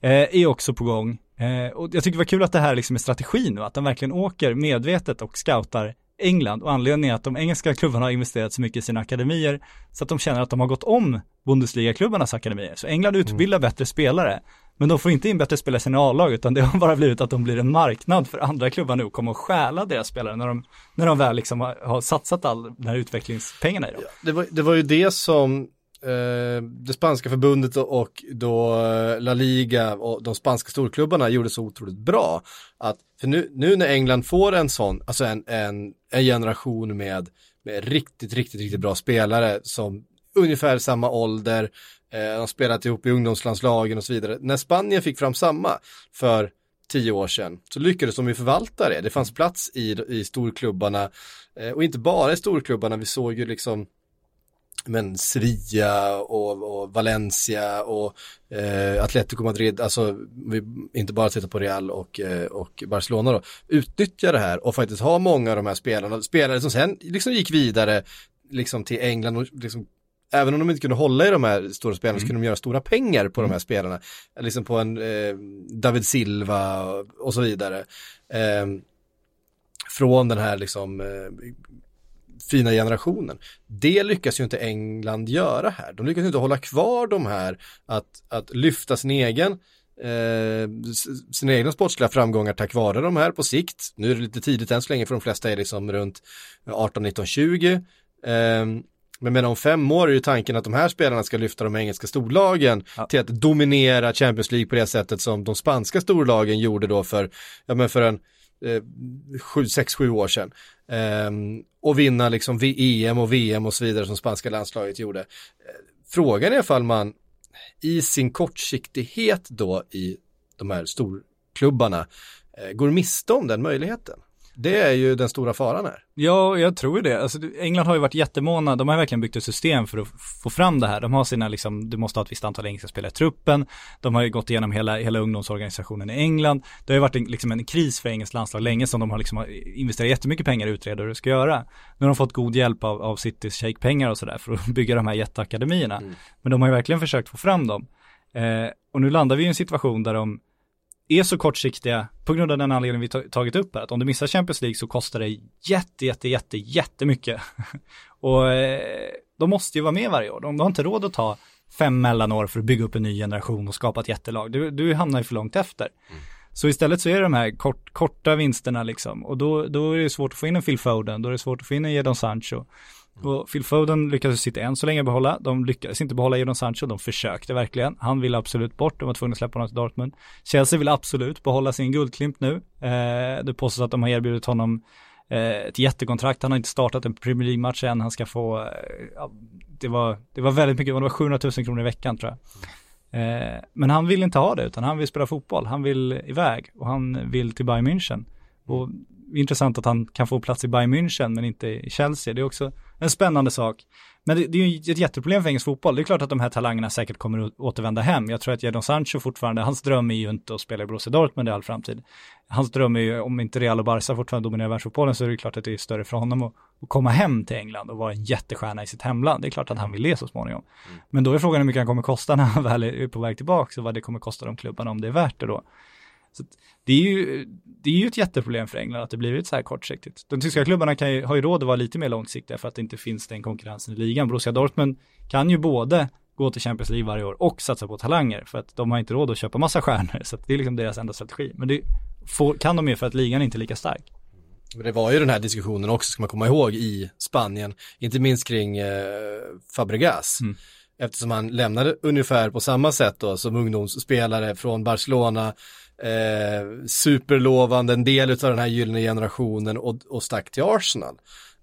Eh, är också på gång. Eh, och jag tycker det var kul att det här liksom är strategi nu, att de verkligen åker medvetet och scoutar England och anledningen är att de engelska klubbarna har investerat så mycket i sina akademier så att de känner att de har gått om Bundesliga-klubbarnas akademier. Så England utbildar bättre spelare, men de får inte in bättre spelare i sina A-lag utan det har bara blivit att de blir en marknad för andra klubbar nu och kommer att stjäla deras spelare när de, när de väl liksom har, har satsat all den här utvecklingspengarna i dem. Det var, det var ju det som eh, det spanska förbundet och, då eh, La Liga och de spanska storklubbarna gjorde så otroligt bra. Att, för nu, nu när England får en sån, alltså en, en, en generation med, med riktigt, riktigt, riktigt bra spelare som ungefär samma ålder, Eh, de har spelat ihop i ungdomslandslagen och så vidare. När Spanien fick fram samma för tio år sedan så lyckades de ju förvalta det. Det fanns plats i, i storklubbarna eh, och inte bara i storklubbarna, vi såg ju liksom men Sevilla och, och Valencia och eh, Atletico Madrid, alltså vi inte bara tittar på Real och, eh, och Barcelona då, utnyttja det här och faktiskt ha många av de här spelarna, spelare som sen liksom gick vidare liksom till England och liksom Även om de inte kunde hålla i de här stora spelarna så kunde de göra stora pengar på de här spelarna. Liksom på en eh, David Silva och, så vidare. Eh, från den här liksom eh, fina generationen. Det lyckas ju inte England göra här. De lyckas inte hålla kvar de här, att, att lyfta sin egen eh, sina egna sportsliga framgångar tack vare de här på sikt. Nu är det lite tidigt än så länge för de flesta är liksom runt 18, 19, 20. Eh, men med om fem år är ju tanken att de här spelarna ska lyfta de engelska storlagen Ja. till att dominera Champions League på det sättet som de spanska storlagen gjorde då för, ja men för en eh, sju, sex, sju år sedan. Ehm, och vinna liksom EM och VM och så vidare som spanska landslaget gjorde. Eh, Frågan är ifall man i sin kortsiktighet då i de här storklubbarna eh, går miste om den möjligheten. Det är ju den stora faran här. Ja, jag tror ju det. Alltså, England har ju varit jättemåna, de har verkligen byggt ett system för att få fram det här. De har sina, liksom, du måste ha ett visst antal engelska spelare i truppen. De har ju gått igenom hela, hela ungdomsorganisationen i England. Det har ju varit en, liksom en kris för engelskt landslag länge som de har liksom investerat jättemycket pengar i att utreda hur det ska göra. Nu har de fått god hjälp av, av Citys shake-pengar och sådär för att bygga de här jätteakademierna. Men de har ju verkligen försökt få fram dem. Eh, och nu landar vi i en situation där de är så kortsiktiga på grund av den anledningen vi ta- tagit upp här. Att om du missar Champions League så kostar det jätte, jätte, jätte, jättemycket. och eh, de måste ju vara med varje år. De, har inte råd att ta fem mellanår för att bygga upp en ny generation och skapa ett jättelag. Du, du hamnar ju för långt efter. Så istället så är det de här kort, korta vinsterna liksom. Och då, då är det svårt att få in en Phil Foden, då är det svårt att få in en Jadon Sancho. Mm. Och Phil Foden lyckades sitta än så länge behålla. De lyckades inte behålla Jadon Sancho, de försökte verkligen. Han ville absolut bort, de var tvungna att släppa honom till Dortmund. Chelsea vill absolut behålla sin guldklimp nu. Eh, det påstås att de har erbjudit honom eh, ett jättekontrakt. Han har inte startat en Premier League-match än. Han ska få, eh, ja, det, var, det var väldigt mycket, det var 700 000 kronor i veckan tror jag. Eh, men han vill inte ha det, utan han vill spela fotboll. Han vill iväg och han vill till Bayern München. Och intressant att han kan få plats i Bayern München men inte i Chelsea. Det är också en spännande sak. Men det, det är ju ett jätteproblem för engelsk fotboll. Det är klart att de här talangerna säkert kommer att återvända hem. Jag tror att Jadon Sancho fortfarande, hans dröm är ju inte att spela i Borussia Dortmund i all framtid. Hans dröm är ju, om inte Real och Barca fortfarande dominerar världsfotbollen så är det klart att det är större för honom att, att komma hem till England och vara en jättestjärna i sitt hemland. Det är klart att han vill det så småningom. Men då är frågan hur mycket han kommer kosta när han väl är på väg tillbaka och vad det kommer kosta de klubbarna om det är värt det då. Så det, är ju, det är ju ett jätteproblem för England att det blivit så här kortsiktigt. De tyska klubbarna kan ju, har ju råd att vara lite mer långsiktiga för att det inte finns den konkurrensen i ligan. Borussia Dortmund kan ju både gå till Champions League varje år och satsa på talanger för att de har inte råd att köpa massa stjärnor så det är liksom deras enda strategi. Men det får, kan de ju för att ligan inte är lika stark. Men Det var ju den här diskussionen också, ska man komma ihåg, i Spanien, inte minst kring eh, Fabregas. Mm. Eftersom han lämnade ungefär på samma sätt då som ungdomsspelare från Barcelona, eh, superlovande, en del av den här gyllene generationen och, och stack till Arsenal.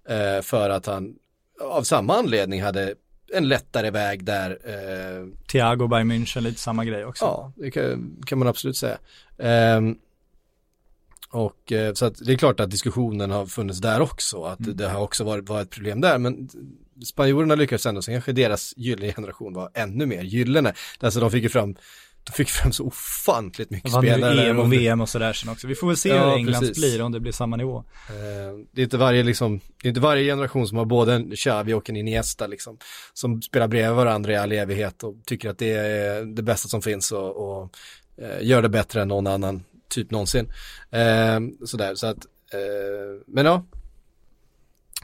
Eh, för att han av samma anledning hade en lättare väg där. Eh, Thiago Bayern München, lite samma grej också. Ja, det kan, kan man absolut säga. Ehm, och eh, så att det är klart att diskussionen har funnits där också, att det har också varit, varit ett problem där, men spanjorerna lyckades ändå, så kanske deras gyllene generation var ännu mer gyllene. Alltså de fick ju fram de fick fram så ofantligt mycket Vann ju spelare. EM och VM och sådär sen också. Vi får väl se Ja, hur Englands precis. blir om det blir samma nivå. Eh, Det är inte varje liksom, det är inte varje generation som har både en Xavi och en Iniesta liksom, som spelar bredvid varandra i all evighet och tycker att det är det bästa som finns och, och eh, gör det bättre än någon annan typ någonsin. Eh, sådär, så att, men ja.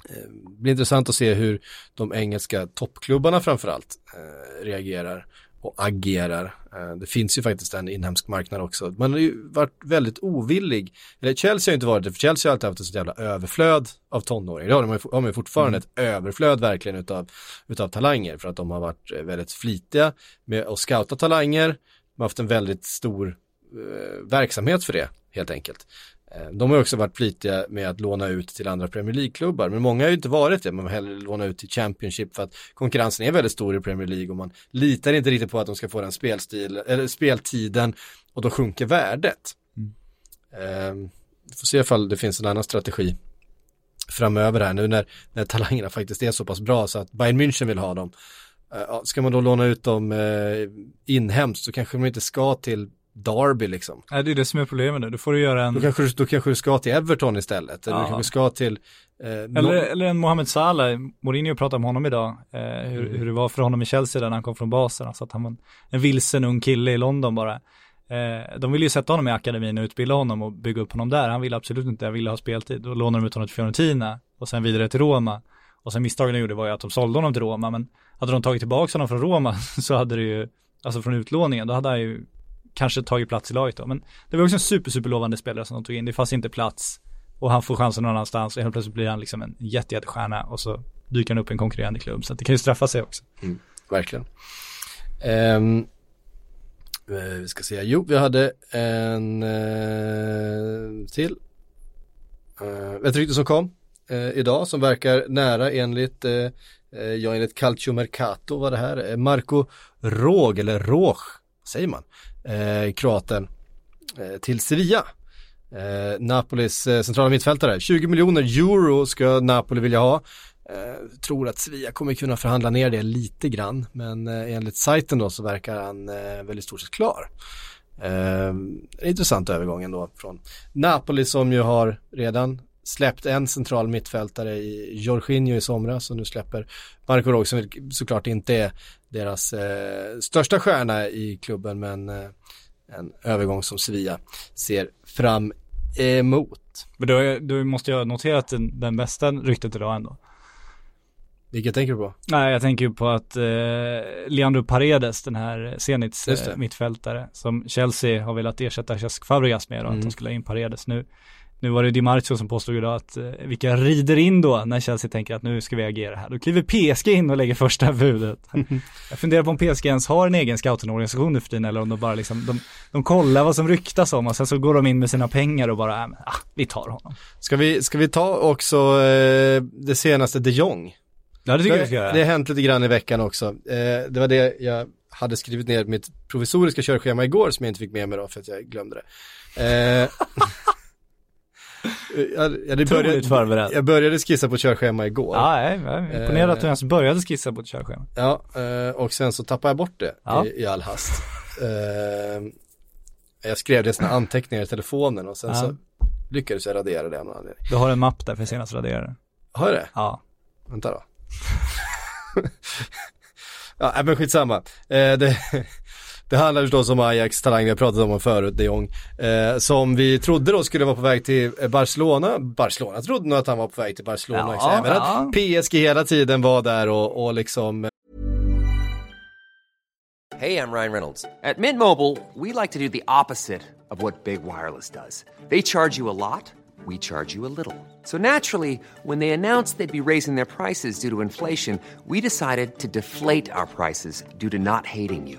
Det blir intressant att se hur de engelska toppklubbarna framförallt eh, reagerar och agerar. Eh, det finns ju faktiskt en inhemsk marknad också. Man har ju varit väldigt ovillig, eller Chelsea har inte varit det, för Chelsea har alltid haft ett sånt jävla överflöd av tonåringar. Det har de har de fortfarande ett överflöd verkligen utav, utav talanger för att de har varit eh, väldigt flitiga med att scouta talanger. De har haft en väldigt stor eh, verksamhet för det helt enkelt. Eh, De har också varit flitiga med att låna ut till andra Premier League-klubbar, men många har ju inte varit det, man vill hellre låna ut till Championship för att konkurrensen är väldigt stor i Premier League och man litar inte riktigt på att de ska få den spelstil, eller speltiden och då sjunker värdet. Eh, Vi får se ifall det finns en annan strategi framöver här nu när, när talangerna faktiskt är så pass bra så att Bayern München vill ha dem. Eh, Ska man då låna ut dem eh, inhemskt så kanske de inte ska till Derby liksom. Nej, det är det som är problemet nu. Du får du göra en, Då kanske, du- då kanske du ska till Everton istället. Eller Ja. du kanske ska till... Eh, eller, nå- eller en Mohamed Salah. Mourinho pratade om honom idag. Eh, hur, Mm. hur det var för honom i Chelsea där när han kom från basen. Så att han var en, en vilsen ung kille i London bara. Eh, de ville ju sätta honom i akademin och utbilda honom och bygga upp honom där. Han ville absolut inte, han ville ha speltid. Då lånade de ut honom till Fiorentina och sen vidare till Roma. Och sen misstagen de gjorde var ju att de sålde honom till Roma. Men hade de tagit tillbaka honom från Roma så hade det ju, alltså från utlåningen, då hade han ju kanske tagit plats i laget då. Men det var också en super, super lovande spelare som de tog in. Det fanns inte plats och han får chansen någon annanstans och helt plötsligt blir han liksom en jätte, jättestjärna och så dyker han upp i en konkurrerande klubb. Så att det kan ju straffa sig också. Mm, verkligen. Um, vi ska se, jo vi hade en eh, till. Eh, ett rykte som kom eh, idag som verkar nära enligt, eh, eh ja enligt Calcio Mercato var det här, eh, Marco Råg eller Råg, säger man, eh, kroaten eh, till Sevilla. Eh, Napolis eh, centrala mittfältare, 20 miljoner euro ska Napoli vilja ha. Eh, tror att Sevilla kommer kunna förhandla ner det lite grann, men eh, enligt sajten då så verkar han eh, väldigt stort sett klar. Eh, intressant övergång ändå från Napoli som ju har redan släppt en central mittfältare i Jorginho i somras och nu släpper Marco Rog som såklart inte är deras eh, största stjärna i klubben men eh, en övergång som Sevilla ser fram emot. Men då, då måste jag notera att den, den bästa ryktet idag ändå. Vilket tänker du på? Nej, jag tänker ju på att eh, Leandro Paredes, den här Zenits eh, mittfältare, som Chelsea har velat ersätta Cesc Fabregas med och Mm. att de skulle ha in Paredes nu. Nu var det Di Marzio som påstod idag att eh, vilka rider in då när Chelsea tänker att nu ska vi agera här. Då kliver PSG in och lägger första budet. jag funderar på om PSG ens har en egen scoutingorganisation nu för tiden eller om de bara liksom, de, de kollar vad som ryktas om och sen så går de in med sina pengar och bara, äh, men, ah, vi tar honom. Ska vi, ska vi ta också eh, det senaste de Jong? Ja, det tycker jag vi Det, ska göra. det har hänt lite grann i veckan också. Eh, det var det jag hade skrivit ner mitt provisoriska körschema igår som jag inte fick med mig då för att jag glömde det. Eh, jag, jag, började, jag började skissa på körschema igår. Ja, jag är imponerad att du Eh. ens började skissa på ett körschema. Ja, eh, och sen så tappade jag bort det Ja. i, i all hast. Eh, jag skrev det i sina anteckningar i telefonen och sen Ja. så lyckades jag radera det av någon anledning. Du har en mapp där för senast raderade. Har jag det? Ja. Vänta då. ja, nej, men skitsamma. Eh, det, det handlar förstås om Ajax talang, vi har pratat om honom förut, de Jong. Eh, som vi trodde då skulle vara på väg till Barcelona. Barcelona trodde nog att han var på väg till Barcelona Ja. Även ja. att PSG hela tiden var där och, och liksom Hey, I'm Ryan Reynolds. At Mint Mobile, we like to do the opposite of what Big Wireless does. They charge you a lot, we charge you a little. So naturally, when they announced they'd be raising their prices due to inflation, we decided to deflate our prices due to not hating you.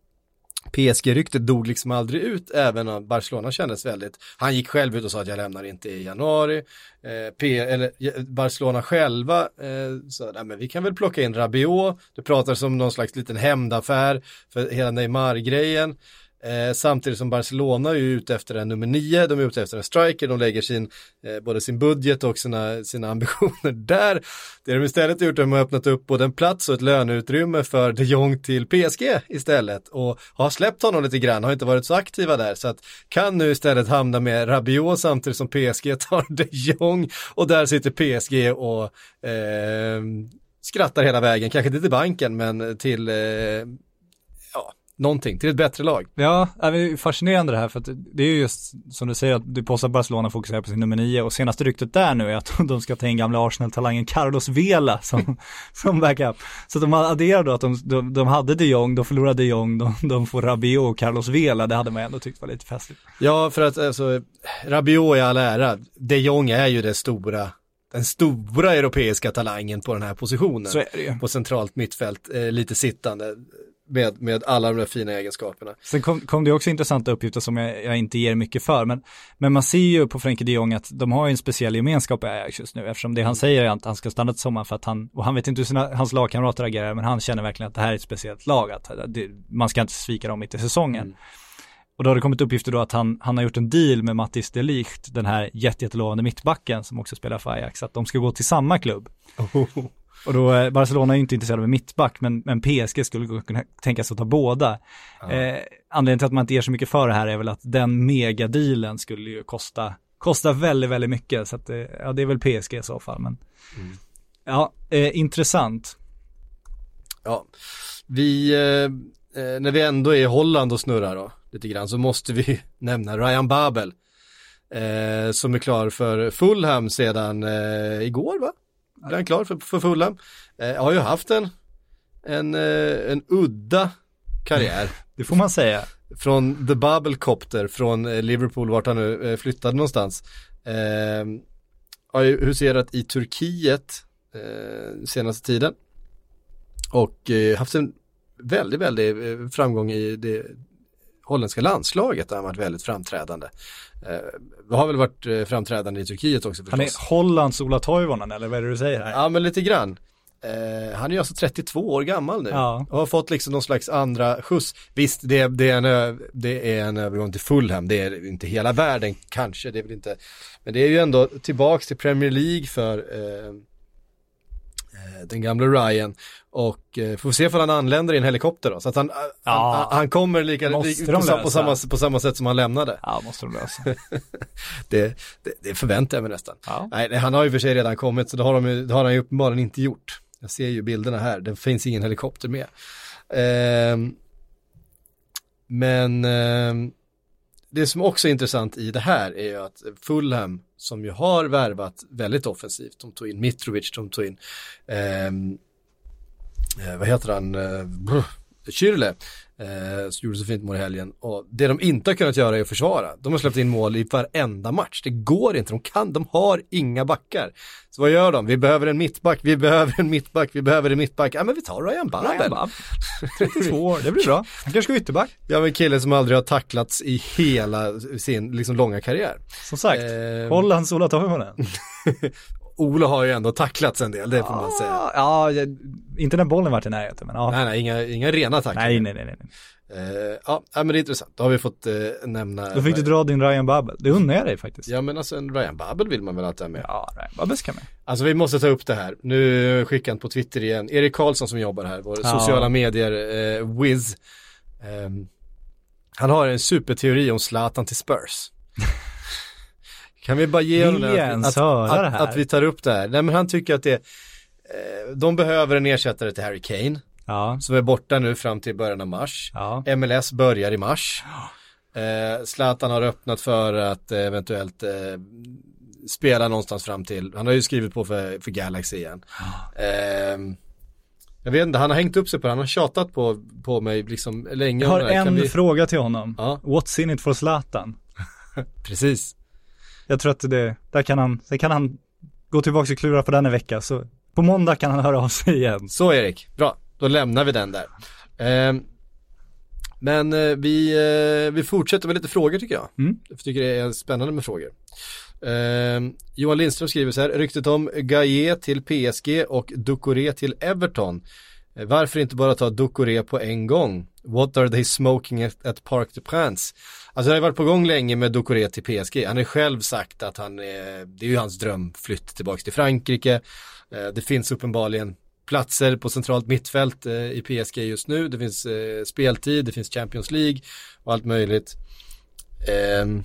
PSG-ryktet dog liksom aldrig ut, även om Barcelona kändes väldigt, han gick själv ut och sa att jag lämnar inte i januari, eh, P, eller Barcelona själva eh, sa, nej men vi kan väl plocka in Rabiot, det pratades om någon slags liten hämndaffär för hela Neymar-grejen, Eh, samtidigt som Barcelona är ute efter en nummer nio, de är ute efter en striker, de lägger sin, eh, både sin budget och sina, sina ambitioner där. Det de istället har gjort är att de har öppnat upp både en plats och ett löneutrymme för de Jong till PSG istället och har släppt honom lite grann, har inte varit så aktiva där så att kan nu istället hamna med Rabiot samtidigt som PSG tar de Jong och där sitter PSG och eh, skrattar hela vägen, kanske inte till banken men till eh, någonting, till ett bättre lag. Ja, det är fascinerande det här för att det är ju just som du säger att du påstår att Barcelona fokuserar på sin nummer nio och senaste ryktet där nu är att de ska ta in gamla Arsenal-talangen Carlos Vela som, som backup. Så de adderar då att de, de, de hade de Jong, de förlorade de Jong, de, de får Rabiot och Carlos Vela, det hade man ändå tyckt var lite festligt. Ja, för att alltså, Rabiot i all ära, de Jong är ju det stora den stora europeiska talangen på den här positionen. Så är det ju. På centralt mittfält, eh, lite sittande med, med alla de där fina egenskaperna. Sen kom, kom det också intressanta uppgifter som jag, jag, inte ger mycket för, men, men man ser ju på Frenkie de Jong att de har en speciell gemenskap i Ajax just nu, eftersom det han säger är att han ska stanna till sommaren för att han, och han vet inte hur sina, hans lagkamrater agerar, men han känner verkligen att det här är ett speciellt lag, att det, man ska inte svika dem mitt i säsongen. Mm. Och då har det kommit uppgifter då att han, han har gjort en deal med Mattis de Ligt, den här jättelovande mittbacken som också spelar för Ajax, att de ska gå till samma klubb. Oh. Och då, eh, Barcelona är inte intresserade av mittback, men, men PSG skulle kunna tänka sig att ta båda. Ja. Eh, anledningen till att man inte ger så mycket för det här är väl att den megadealen skulle ju kosta, kosta väldigt, väldigt mycket. Så att, eh, ja, det är väl PSG i så fall. Men, mm. ja, eh, intressant. Ja, vi, eh, eh, när vi ändå är i Holland och snurrar då, lite grann, så måste vi nämna Ryan Babel. Eh, som är klar för Fulham sedan eh, igår va? Är han klar för, för Fulham? Eh, har ju haft en, en, eh, en udda karriär. Det får man säga. Från The Bubble Copter från eh, Liverpool, vart han nu eh, flyttade någonstans. Eh, har ju huserat i Turkiet eh, senaste tiden. Och eh, haft en väldigt, väldigt framgång i det holländska landslaget där han varit väldigt framträdande. Eh, har väl varit eh, framträdande i Turkiet också förstås. Han är Hollands Ola Toivonen eller vad är det du säger här? Ja men lite grann. Eh, han är ju alltså 32 år gammal nu ja. och har fått liksom någon slags andra skjuts. Visst, det, det, är en, det är en övergång till Fulham, det är inte hela världen kanske, det är väl inte, men det är ju ändå tillbaks till Premier League för eh, Eh, den gamla Ryan och eh, får se om han anländer i en helikopter då, så att han, ja. han, han, kommer lika, li, på, på, samma, på samma sätt som han lämnade. Ja, måste de lösa. det, det, det, förväntar jag mig nästan. Ja. Nej, han har ju för sig redan kommit, så det har, de, det har han ju uppenbarligen inte gjort. Jag ser ju bilderna här, det finns ingen helikopter med. Eh, men eh, det som också är intressant i det här är ju att Fulham som ju har värvat väldigt offensivt, de tog in Mitrovic, de tog in ehm, eh, vad heter han, eh, Kyrle, eh, som gjorde så fint mål i helgen. Och det de inte har kunnat göra är att försvara. De har släppt in mål i varenda match. Det går inte, de kan, de har inga backar. Så vad gör de? Vi behöver en mittback, vi behöver en mittback, vi behöver en mittback. Ja men vi tar Ryan Babel. Ryan Babel. 32 år, det blir bra. Han kanske ska ytterback. Ja men kille som aldrig har tacklats i hela sin liksom långa karriär. Som sagt, eh... Hollands Ola Toivonen. Ola har ju ändå tacklats en del, det får man säga. Ja, inte när bollen varit i närheten, men ja. Nej, nej, inga, inga rena tacklingar. Nej, nej, nej. nej. Uh, ja, men det är intressant. Då har vi fått uh, nämna. Då fick du dra din Ryan Babel. Det undrar jag dig faktiskt. Ja, men alltså en Ryan Babel vill man väl att ha med. Ja, Ryan Babel ska med. Alltså vi måste ta upp det här. Nu skickar han på Twitter igen. Erik Karlsson som jobbar här, vår ja. sociala medier uh, Wiz. Um, han har en superteori om Zlatan till Spurs. Kan vi bara ge honom att, att, att, att, vi tar upp det här? Nej men han tycker att det, eh, de behöver en ersättare till Harry Kane. Ja. Som är borta nu fram till början av mars. Ja. MLS börjar i mars. Eh, Zlatan har öppnat för att eh, eventuellt eh, spela någonstans fram till, han har ju skrivit på för, för Galaxy igen. Eh, jag vet inte, han har hängt upp sig på det, han har tjatat på, på mig liksom länge. Jag har en vi... fråga till honom. Ja? What's in it for Zlatan? Precis jag tror att det, där kan han, sen kan han gå tillbaka och klura på den en vecka, så på måndag kan han höra av sig igen. Så Erik, bra, då lämnar vi den där. Eh, Men eh, vi, eh, vi fortsätter med lite frågor tycker jag. Mm. Jag tycker det är spännande med frågor. Eh, Johan Lindström skriver så här, ryktet om Gaia till PSG och Ducoré till Everton. Eh, varför inte bara ta Ducoré på en gång? What are they smoking at, at Parc des Princes? Alltså det har varit på gång länge med Ducoré till PSG. Han har själv sagt att han, är, det är ju hans drömflytt tillbaka till Frankrike. Eh, det finns uppenbarligen platser på centralt mittfält eh, i PSG just nu. Det finns speltid, det finns Champions League och allt möjligt. Ehm,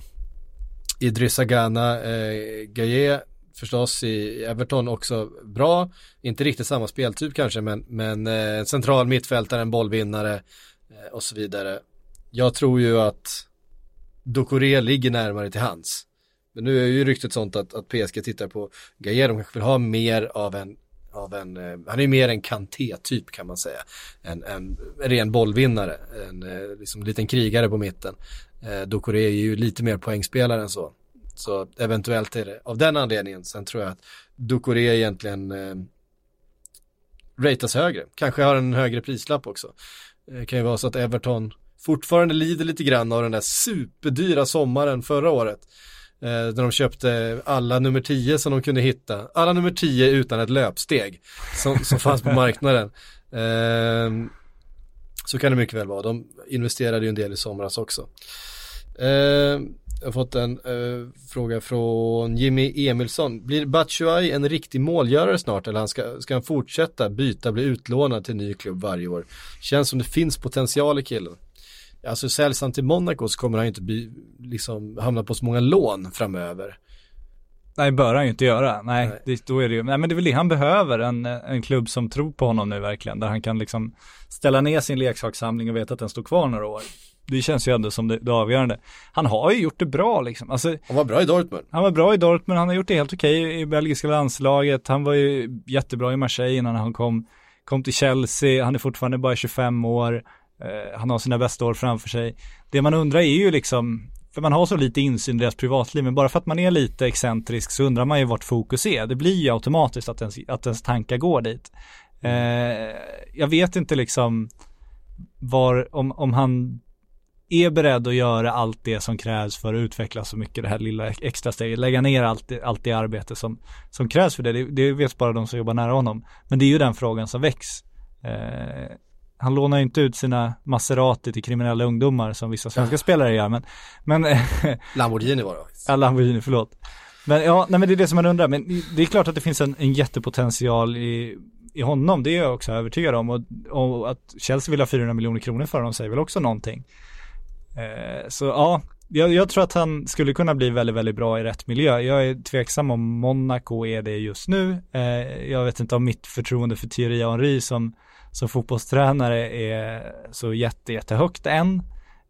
Idris Idrissa Gana, eh, Gaye förstås i Everton också bra. Inte riktigt samma speltyp kanske men, men eh, central mittfältare, en bollvinnare eh, och så vidare. Jag tror ju att Ducoré ligger närmare till hands. Men nu är ju ryktet sånt att, att PSG tittar på Gaia, de kanske vill ha mer av en, av en eh, han är ju mer en Kanté-typ kan man säga. En, en ren bollvinnare, en eh, liksom liten krigare på mitten. Eh, Ducoré är ju lite mer poängspelare än så. Så eventuellt är det av den anledningen. Sen tror jag att Ducoré egentligen eh, ratas högre. Kanske har en högre prislapp också. Det kan ju vara så att Everton fortfarande lider lite grann av den där superdyra sommaren förra året. Eh, när de köpte alla nummer 10 som de kunde hitta. Alla nummer 10 utan ett löpsteg som, som fanns på marknaden. Eh, så kan det mycket väl vara. De investerade ju en del i somras också. Eh, jag har fått en eh, fråga från Jimmy Emilsson. Blir Batshuay en riktig målgörare snart eller han ska, ska han fortsätta byta, bli utlånad till ny klubb varje år? Känns som det finns potential i killen. Alltså säljs han till Monaco så kommer han inte bli, liksom hamna på så många lån framöver. Nej, bör han ju inte göra. Nej, Nej. Det, då är det ju, nej men det är väl det han behöver, en, en klubb som tror på honom nu verkligen, där han kan liksom ställa ner sin leksakssamling och veta att den står kvar några år. Det känns ju ändå som det, det avgörande. Han har ju gjort det bra liksom. Alltså, Han var bra i Dortmund. han var bra i Dortmund, han har gjort det helt okej i belgiska landslaget, han var ju jättebra i Marseille innan han kom, kom till Chelsea, han är fortfarande bara 25 år, eh, han har sina bästa år framför sig. Det man undrar är ju liksom, för man har så lite insyn i deras privatliv, men bara för att man är lite excentrisk så undrar man ju vart fokus är. Det blir ju automatiskt att ens, att ens tankar går dit. Eh, jag vet inte liksom var, om, om han är beredd att göra allt det som krävs för att utveckla så mycket det här lilla extra steget, lägga ner allt, det- allt det arbete som, som krävs för det. det, det vet bara de som jobbar nära honom. Men det är ju den frågan som väcks. Eh, han lånar ju inte ut sina Maserati till kriminella ungdomar som vissa svenska spelare gör, men, men Lamborghini var det. Ja, Lamborghini, förlåt. Men ja, nej men det är det som man undrar. Men det är klart att det finns en, en jättepotential i, i honom. Det är jag också övertygad om. Och, och att Chelsea vill ha 400 miljoner kronor för honom säger väl också någonting. Eh, så ja, jag, jag tror att han skulle kunna bli väldigt, väldigt bra i rätt miljö. Jag är tveksam om Monaco är det just nu. Eh, jag vet inte om mitt förtroende för Thierry Henry som, som fotbollstränare är så jätte, jättehögt än.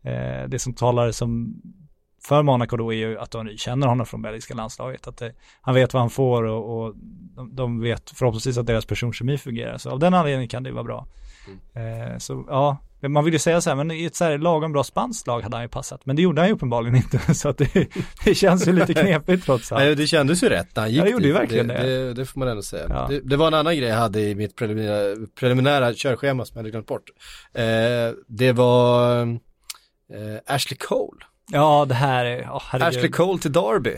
Eh, det som talar som för Monaco då är ju att Henry känner honom från belgiska landslaget. Att det, han vet vad han får och, och de, de vet förhoppningsvis att deras personkemi fungerar. Så av den anledningen kan det vara bra. Eh, så ja, man vill ju säga så här, men i ett så här lagom bra spanskt lag hade han ju passat. Men det gjorde han ju uppenbarligen inte. Så att det, det känns ju lite knepigt trots allt. Nej, det kändes ju rätt när han gick Ja, det gjorde ju verkligen det, det. det. Det får man ändå säga. Ja. Det, det var en annan grej jag hade i mitt preliminära, preliminära körschema som jag hade glömt bort. Eh, det var eh, Ashley Cole. Ja, det här är, oh, Ashley Cole till Derby.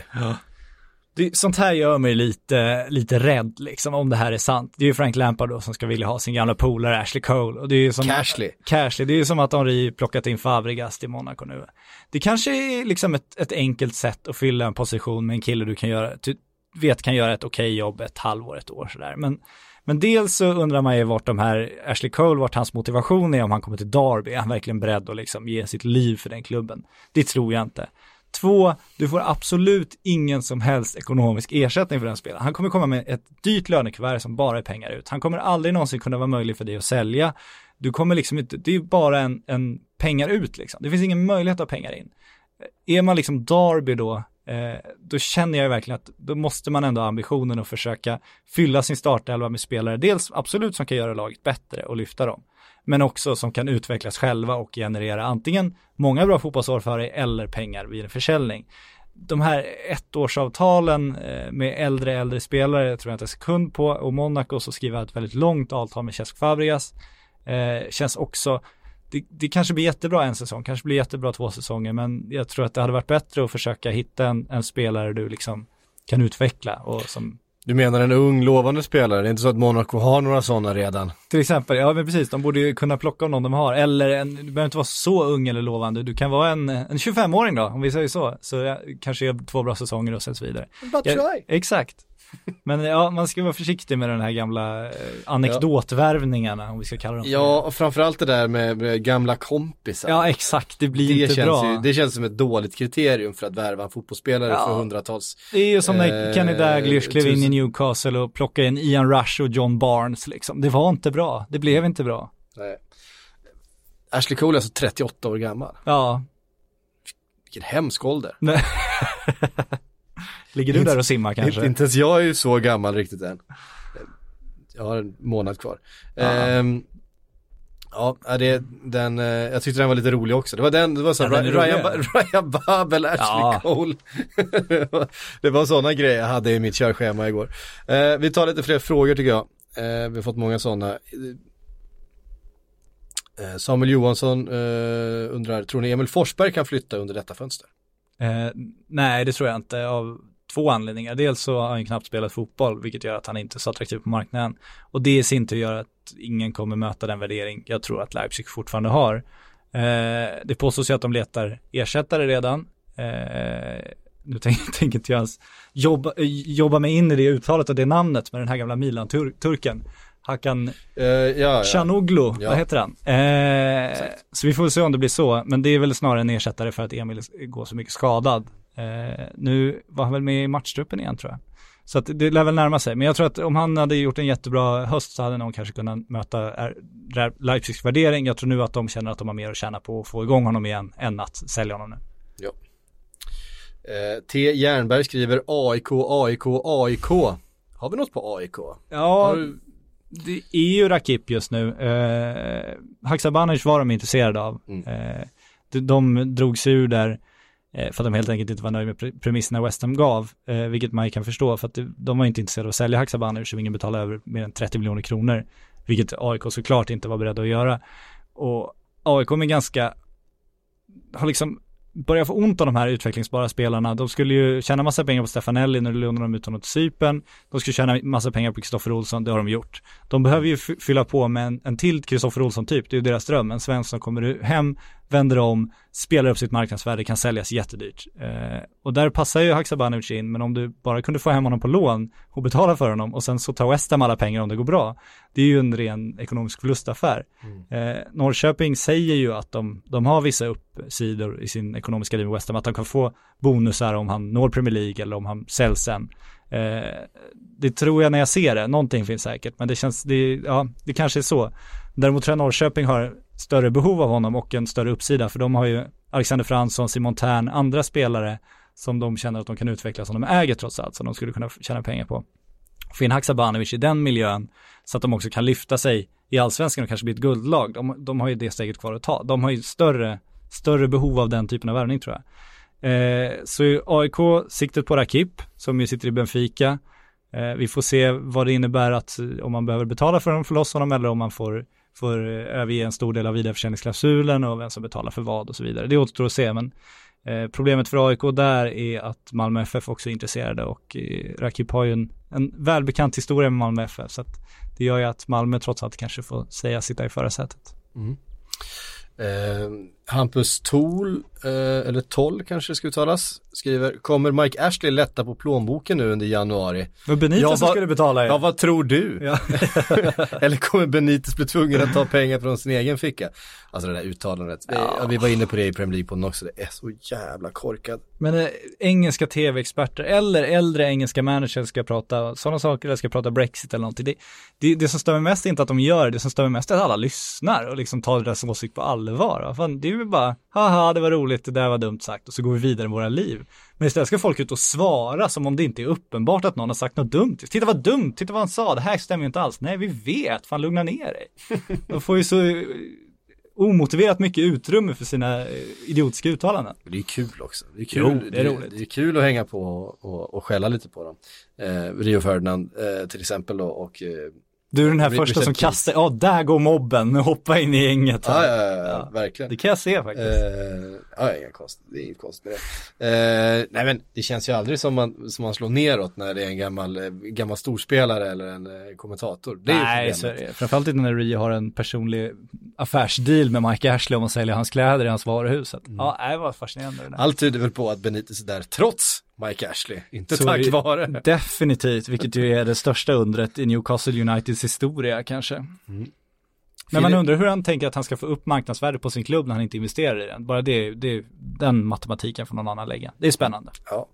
Det, sånt här gör mig lite, lite rädd liksom om det här är sant. Det är ju Frank Lampard då som ska vilja ha sin gamla polare Ashley Cole. Och det är ju som Cashley. Cashley, det är ju som att Henri plockat in Fabregas till Monaco nu. Det kanske är liksom ett, ett enkelt sätt att fylla en position med en kille du kan göra, du vet kan göra ett okej jobb ett halvår, ett år sådär. Men, men dels så undrar man ju vart de här, Ashley Cole, vart hans motivation är om han kommer till Derby. Är han verkligen beredd att liksom ge sitt liv för den klubben? Det tror jag inte. Två, du får absolut ingen som helst ekonomisk ersättning för den spelaren. Han kommer komma med ett dyrt lönekuvert som bara är pengar ut. Han kommer aldrig någonsin kunna vara möjlig för dig att sälja. Du kommer liksom inte, det är bara en, en pengar ut liksom. Det finns ingen möjlighet att ha pengar in. Är man liksom Derby då, eh, då känner jag verkligen att då måste man ändå ha ambitionen att försöka fylla sin startelva med spelare, dels absolut som kan göra laget bättre och lyfta dem, men också som kan utvecklas själva och generera antingen många bra fotbollsår för dig eller pengar vid en försäljning. De här ettårsavtalen eh, med äldre, äldre spelare tror jag inte en sekund på och Monaco så skriver jag ett väldigt långt avtal med Cesc Fabregas. Eh, känns också det, det kanske blir jättebra en säsong, kanske blir jättebra två säsonger, men jag tror att det hade varit bättre att försöka hitta en, en spelare du liksom kan utveckla och som du menar en ung lovande spelare? Det är inte så att Monaco har några sådana redan? Till exempel, ja men precis, de borde ju kunna plocka om någon de har. Eller en, du behöver inte vara så ung eller lovande, du kan vara en, en 25-åring då, om vi säger så. Så jag kanske gör två bra säsonger och sen så vidare. Bara Ja, exakt. Men ja, man ska vara försiktig med den här gamla eh, anekdotvärvningarna, om vi ska kalla dem Ja, och framförallt det där med, med gamla kompisar. Ja, exakt, det blir det inte känns, bra. ju, det känns som ett dåligt kriterium för att värva en fotbollsspelare Ja. för hundratals. Det är ju som när Eh, Kenny Dalglish klev in i Newcastle och plockade in Ian Rush och John Barnes liksom. Det var inte bra, det blev inte bra. Nej. Ashley Cole är alltså 38 år gammal. Ja, Vilken hemsk ålder. Ligger du där och simmar kanske? Inte, inte ens jag är ju så gammal riktigt än. Jag har en månad kvar. Ja. Ehm, ja, det, den, eh, jag tyckte den var lite rolig också. Det var den, det var så Ja, Ryan, Ryan Babel, Ashley Ja. Cole. det var sådana grejer jag hade i mitt körschema igår. Eh, vi tar lite fler frågor tycker jag. Eh, vi har fått många sådana. Samuel Johansson undrar, tror ni Emil Forsberg kan flytta under detta fönster? Eh, nej, det tror jag inte av två anledningar. Dels så har han knappt spelat fotboll, vilket gör att han inte är så attraktiv på marknaden. Och det i sin tur gör att ingen kommer möta den värdering jag tror att Leipzig fortfarande har. Eh, det påstås ju att de letar ersättare redan. Eh, nu tänker, tänker inte jag ens jobba, eh, jobba mig in i det uttalet och det namnet med den här gamla Milan-turken. Hakan Eh, ja. Chanoglu, Ja. vad heter han? Eh, så vi får se om det blir så, men det är väl snarare en ersättare för att Emil går så mycket skadad. Eh, nu var han väl med i matchtruppen igen tror jag. Så att det lär väl närma sig, men jag tror att om han hade gjort en jättebra höst så hade någon kanske kunnat möta Leipzigs värdering. Jag tror nu att de känner att de har mer att tjäna på att få igång honom igen än att sälja honom nu. Eh, T. Jernberg skriver AIK, AIK, AIK. Har vi något på AIK? Ja, du- det är ju Rakip just nu. Eh, Haksabanovic var de intresserade av. Mm. Eh, de, de drog sig ur där Eh, för att de helt enkelt inte var nöjda med premisserna West Ham gav, eh, vilket man kan förstå för att de var inte intresserade av att sälja Haksabanovic som ingen betalade över mer än 30 miljoner kronor, vilket AIK såklart inte var beredda att göra. Och AIK är ganska, har liksom börjat få ont av de här utvecklingsbara spelarna. De skulle ju tjäna massa pengar på Stefanelli när du lånade dem ut honom till Cypern. De skulle tjäna massa pengar på Kristoffer Olsson, det har de gjort. De behöver ju fylla på med en, en till Kristoffer Olsson-typ, det är ju deras dröm. En svensk som kommer hem, vänder om, spelar upp sitt marknadsvärde, kan säljas jättedyrt. Eh, och där passar ju Haksabanovic in, men om du bara kunde få hem honom på lån och betala för honom och sen så tar West Ham alla pengar om det går bra, det är ju en ren ekonomisk förlustaffär. Eh, Norrköping säger ju att de, de har vissa uppsidor i sin ekonomiska liv med West Ham, att de kan få bonusar om han når Premier League eller om han säljs sen. Eh, det tror jag när jag ser det, någonting finns säkert, men det känns, det, ja, det kanske är så. Däremot tror jag Norrköping har större behov av honom och en större uppsida, för de har ju Alexander Fransson, Simon Tern, andra spelare som de känner att de kan utveckla som de äger trots allt, som de skulle kunna tjäna pengar på. Finn Haksabanovic i den miljön så att de också kan lyfta sig i allsvenskan och kanske bli ett guldlag. De, de har ju det steget kvar att ta. De har ju större, större behov av den typen av värvning tror jag. Eh, så AIK siktet på Rakip som ju sitter i Benfica. Eh, vi får se vad det innebär att eh, om man behöver betala för att få loss honom eller om man får, får eh, överge en stor del av vidareförsäljningsklausulen och vem som betalar för vad och så vidare. Det återstår att se men eh, problemet för AIK där är att Malmö FF också är intresserade och eh, Rakip har ju en, en välbekant historia med Malmö FF så att det gör ju att Malmö trots allt kanske får säga sitta i förarsätet. Mm. Eh, Hampus Tol, eh, eller Toll kanske det ska uttalas, skriver, kommer Mike Ashley lätta på plånboken nu under januari? Men Benitez Ja, vad- skulle betala Ja, vad tror du? Ja. eller kommer Benitez bli tvungen att ta pengar från sin egen ficka? Alltså det där uttalandet, vi, ja. vi var inne på det i Premier League-podden också, det är så jävla korkat. Men eh, engelska tv-experter eller äldre engelska managers ska prata sådana saker eller ska prata Brexit eller någonting. Det, det, det som stör mig mest är inte att de gör det, det som stör mig mest är att alla lyssnar och liksom tar deras åsikt på allvar. Va? Fan, det är ju bara, haha det var roligt, det där var dumt sagt och så går vi vidare i våra liv. Men istället ska folk ut och svara som om det inte är uppenbart att någon har sagt något dumt. Titta vad dumt, titta vad han sa, det här stämmer ju inte alls. Nej vi vet, fan lugna ner dig. De får ju så eh, omotiverat mycket utrymme för sina eh, idiotiska uttalanden. Det är kul också. Det är kul, Jo, det är roligt. Det är kul att hänga på och, och, och skälla lite på dem. Eh, Rio Ferdinand eh, till exempel då, och eh, Du är den här första som kastar, ja där går mobben, hoppa in i gänget. Ja, ja, ja, ja, verkligen. Det kan jag se faktiskt. Eh, ja, inga konst, det är inget konstigt med det. Eh, nej men det känns ju aldrig som man, som man slår neråt när det är en gammal, eh, gammal storspelare eller en kommentator. Det är Nej, så är det. Framförallt inte när Rio har en personlig affärsdeal med Mike Ashley om att sälja hans kläder i hans varuhus. Att, Ja, det var fascinerande det. Allt tyder väl på att Benitez är där trots Mike Ashley, inte Så tack vare. Definitivt, vilket ju är det största undret i Newcastle Uniteds historia kanske. Mm. Men man undrar hur han tänker att han ska få upp marknadsvärdet på sin klubb när han inte investerar i den. Bara det, det den matematiken får någon annan lägga. Det är spännande. Ja.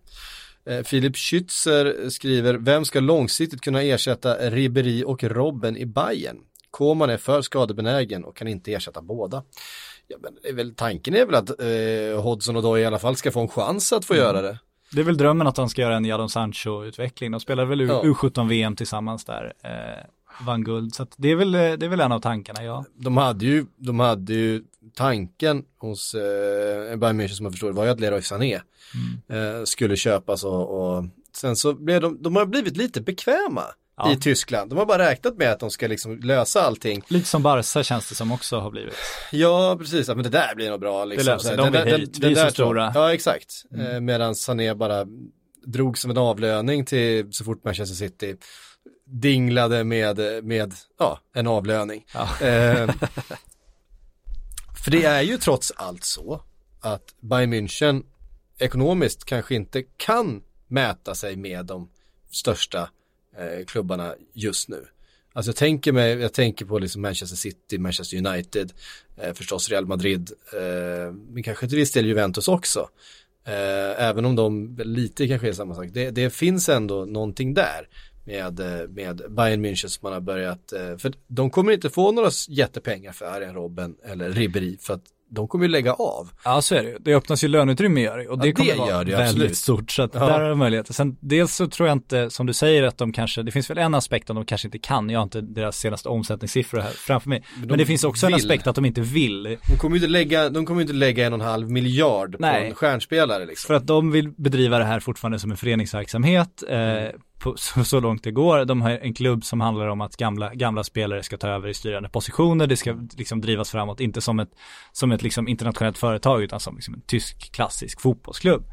Eh, Filip Schützer skriver, vem ska långsiktigt kunna ersätta Ribéry och Robben i Bayern? Koman är för skadebenägen och kan inte ersätta båda. Ja, men det är väl, tanken är väl att eh, Hodgson och Doy i alla fall ska få en chans att få Mm. göra det. Det är väl drömmen att han ska göra en Jadon Sancho-utveckling. De spelade väl U- Ja. U17-VM tillsammans där. Eh, vann guld. Så det, är väl, eh, det är väl en av tankarna, ja. De hade ju, de hade ju tanken hos eh, Bayern München som jag förstår var ju att Leroy Sané Mm. eh, skulle köpas och, och sen så blev de, de har blivit lite bekväma Ja. i Tyskland. De har bara räknat med att de ska liksom lösa allting. Lite som Barca känns det som också har blivit. Ja, precis. Ja, men det där blir nog bra. Liksom. löser sig. De den vill där- hit. den- Vi är den så stora. Ja, exakt. Eh, Medan Sané bara drog som en avlöning till så fort Manchester City dinglade med, med ja, en avlöning. Ja. Eh, för det är ju trots allt så att Bayern München ekonomiskt kanske inte kan mäta sig med de största eh, klubbarna just nu. Alltså jag tänker mig, jag tänker på liksom Manchester City, Manchester United, eh, förstås Real Madrid, eh, men kanske till viss del Juventus också. Eh, även om de lite kanske är samma sak. Det, det finns ändå någonting där med, eh, med Bayern München som man har börjat, eh, för de kommer inte få några jättepengar för Arjen Robben eller Ribéry för att de kommer ju lägga av. Ja, så är det. Det öppnas ju löneutrymme gör det och det Ja, kommer det vara det väldigt absolut. stort. Så att Ja. där har de möjligheter. Sen dels så tror jag inte, som du säger, att de kanske, det finns väl en aspekt om de kanske inte kan, jag har inte deras senaste omsättningssiffror här framför mig. Men, de det finns också en vill. aspekt att de inte vill. De kommer ju inte lägga, de kommer inte lägga en och en halv miljard Nej. på en stjärnspelare liksom. För att de vill bedriva det här fortfarande som en föreningsverksamhet, eh, på, så, så långt det går. De har en klubb som handlar om att gamla, gamla spelare ska ta över i styrande positioner, det ska liksom drivas framåt, inte som ett, som ett liksom internationellt företag utan som liksom en tysk klassisk fotbollsklubb.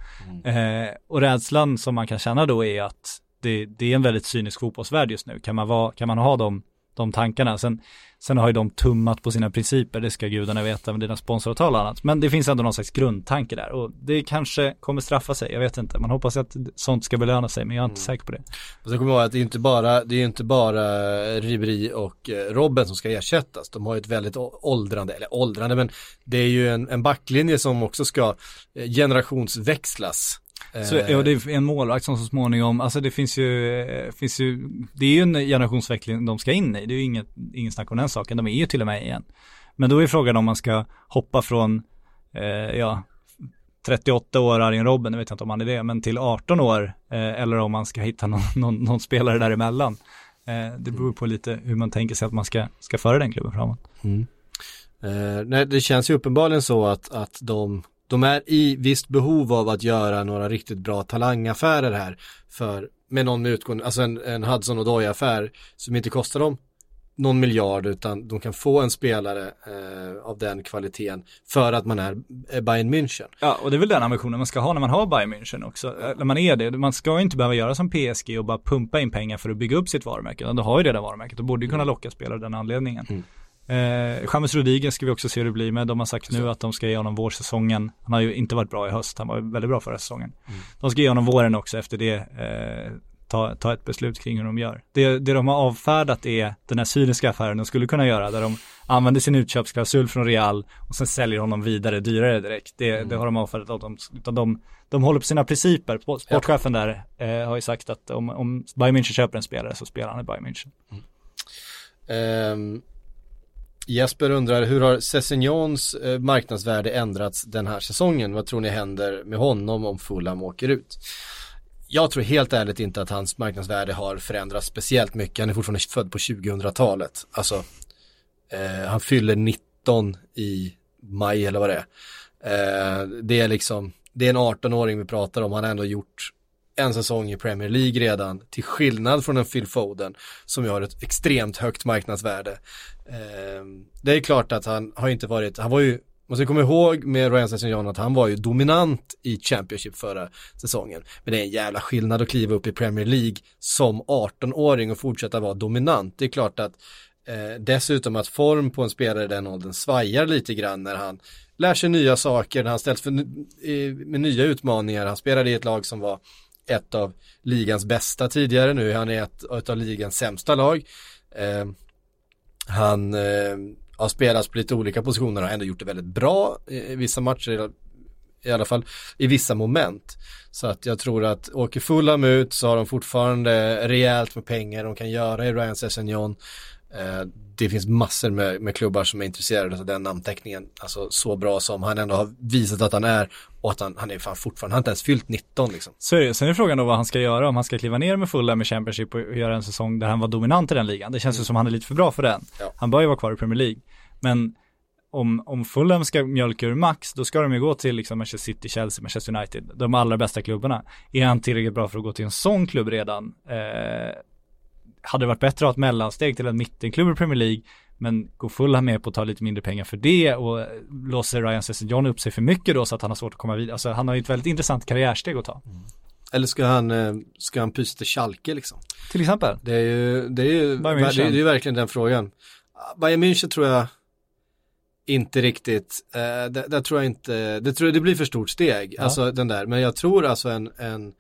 Eh, och rädslan som man kan känna då är att det, det är en väldigt cynisk fotbollsvärld just nu. Kan man, vara, kan man ha de, de tankarna? Sen, sen har ju de tummat på sina principer, det ska gudarna veta med dina sponsoravtal och annat. Men det finns ändå någon slags grundtanke där och det kanske kommer straffa sig, jag vet inte. Man hoppas att sånt ska belöna sig, men jag är inte säker på det. Och så kommer jag ihåg att det är inte bara, det är inte bara Ribéry och eh, Robben som ska ersättas. De har ju ett väldigt åldrande, eller åldrande, men det är ju en, en backlinje som också ska eh, generationsväxlas. Så, Eh, och det är en målvakt som så småningom, alltså det finns ju, eh, finns ju, det är ju en generationsväxling de ska in i, det är ju inget, ingen snack om den saken, de är ju till och med igen. Men då är frågan om man ska hoppa från, eh, ja, 38 år Arjen Robben, det vet jag inte om han är det, men till 18 år, eh, eller om man ska hitta någon, någon, någon spelare däremellan. Eh, det beror på lite hur man tänker sig att man ska, ska föra den klubben framåt. Eh, nej, det känns ju uppenbarligen så att, att de, de är i visst behov av att göra några riktigt bra talangaffärer här. För med någon med utgång, alltså en, en Hudson och affär som inte kostar dem någon miljard utan de kan få en spelare eh, av den kvaliteten för att man är Bayern München. Ja, och det är väl den ambitionen man ska ha när man har Bayern München också. Eh, När man är det, man ska inte behöva göra som PSG och bara pumpa in pengar för att bygga upp sitt varumärke. Du har ju redan varumärket och borde ju kunna locka spelare av den anledningen. Eh, James Rodriguez ska vi också se hur det blir med. De har sagt nu att de ska ge honom vårsäsongen. Han har ju inte varit bra i höst, han var väldigt bra förra säsongen. De ska ge honom våren också efter det. Eh, ta, ta ett beslut kring hur de gör. Det, det de har avfärdat är den här cyniska affären de skulle kunna göra där de använder sin utköpsklausul från Real och sen säljer honom vidare dyrare direkt. Det, det har de avfärdat av dem. Utan de, de håller på sina principer. Sport- Sportchefen där eh, har ju sagt att om, om Bayern München köper en spelare så spelar han i Bayern München. Ehm, Jesper undrar, hur har Sessignons eh, marknadsvärde ändrats den här säsongen? Vad tror ni händer med honom om Fulham åker ut? Jag tror helt ärligt inte att hans marknadsvärde har förändrats speciellt mycket. Han är fortfarande född på 2000-talet. Alltså, eh, han fyller 19 i maj eller vad det är. Eh, det är liksom, det är en 18-åring vi pratar om. Han har ändå gjort en säsong i Premier League redan, till skillnad från en Phil Foden som ju har ett extremt högt marknadsvärde. Eh, det är klart att han har inte varit, han var ju man ska komma ihåg med Ryan Sessignon att han var ju dominant i Championship förra säsongen. Men det är en jävla skillnad att kliva upp i Premier League som 18-åring och fortsätta vara dominant. Det är klart att eh, dessutom att form på en spelare i den åldern svajar lite grann när han lär sig nya saker, när han ställs för, eh, med nya utmaningar. Han spelade i ett lag som var ett av ligans bästa tidigare, nu är han ett, ett av ligans sämsta lag. Eh, han eh, har spelats på lite olika positioner och har ändå gjort det väldigt bra i vissa matcher, i alla fall i vissa moment. Så att jag tror att åker Fulham ut så har de fortfarande rejält med pengar de kan göra i Ryan Sessegnon. Eh, det finns massor med, med klubbar som är intresserade av den namnteckningen, alltså så bra som han ändå har visat att han är och att han, han är fan fortfarande, han har inte ens fyllt 19 liksom. Så är det, sen är frågan då vad han ska göra, om han ska kliva ner med fulla med Championship och göra en säsong där han var dominant i den ligan. Det känns ju som han är lite för bra för den. Ja. Han bör ju vara kvar i Premier League. Men om, om Fulham ska mjölka ur max, då ska de ju gå till liksom Manchester City, Chelsea, Manchester United, de allra bästa klubbarna. Är han tillräckligt bra för att gå till en sån klubb redan? Eh, hade det varit bättre att ha ett mellansteg till en mittenklubb i Premier League, men går Fulham med på att ta lite mindre pengar för det och låser Ryan Sessignon upp sig för mycket då så att han har svårt att komma vidare. Alltså han har ju ett väldigt intressant karriärsteg att ta. Eller ska han, eh, ska han pysa till Schalke liksom? Till exempel. Det är ju, det är ju, det är ju verkligen den frågan. Bayern München tror jag inte riktigt, eh, det, det tror jag inte, det tror jag det blir för stort steg, Ja. alltså den där, men jag tror alltså en, en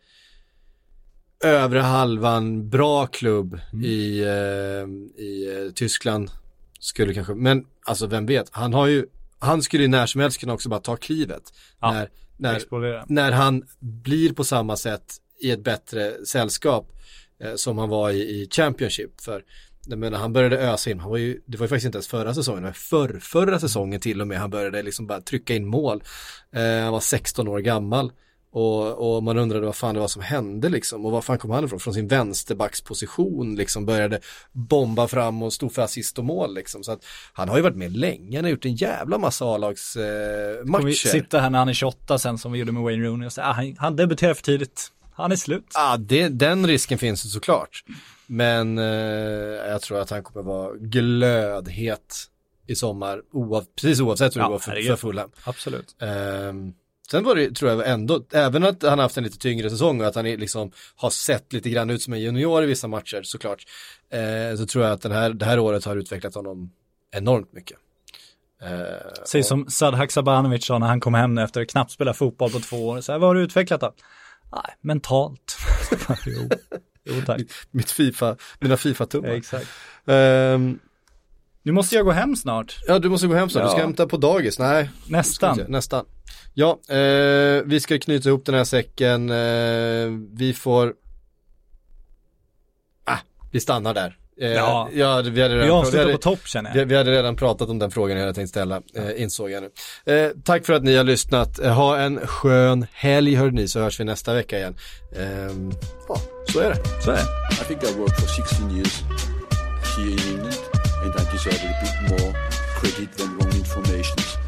övre halvan bra klubb Mm. i, eh, i eh, Tyskland skulle kanske, men alltså vem vet, han har ju, han skulle ju när som helst kunna också bara ta klivet. Ja, när, när, Explodera. när han blir på samma sätt i ett bättre sällskap eh, som han var i, i Championship. För jag menar, han började ösa in, han var ju, det var ju faktiskt inte ens förra säsongen, var förr, förra säsongen till och med han började liksom bara trycka in mål. Eh, han var 16 år gammal. Och, och man undrade vad fan det var som hände liksom och var fan kom han ifrån? Från sin vänsterbacksposition liksom började bomba fram och stod för assist och mål liksom. Så att han har ju varit med länge, han har gjort en jävla massa A-lags eh, vi sitta här när han är 28 sen som vi gjorde med Wayne Rooney och säga, ah, han, han debuterar för tidigt. Han är slut. Ja, det, den risken finns ju såklart. Men eh, jag tror att han kommer vara glödhet i sommar, oav, precis oavsett hur det Ja, går för, för Fulham. Absolut. Ehm, sen var det, tror jag ändå, även att han haft en lite tyngre säsong och att han liksom har sett lite grann ut som en junior i vissa matcher såklart. Eh, så tror jag att den här, det här året har utvecklat honom enormt mycket. Eh, Säg som Sad Haksabanovic sa när han kom hem efter att knappt spela fotboll på två år. Så här, vad har du utvecklat då? Nej, mentalt. jo. jo, tack. mitt FIFA, mina FIFA-tummar. Exakt. Ehm, Nu måste jag gå hem snart. ja, du måste gå hem snart, du ska Ja. hämta på dagis, nej. Nästan. Vi Nästan. Ja, eh, vi ska knyta ihop den här säcken. Eh, vi får... Ah, vi stannar där. Eh, Ja. ja, vi hade Vi redan, vi avslutar på topp känner vi, jag. vi hade redan pratat om den frågan jag hade tänkt ställa, eh, insåg jag nu. Eh, tack för att ni har lyssnat. Eh, ha en skön helg hörde ni, så hörs vi nästa vecka igen. Ehm, ja, så är det. Så är det. I think I worked for 16 years here in England, and I deserve a bit more credit than wrong information.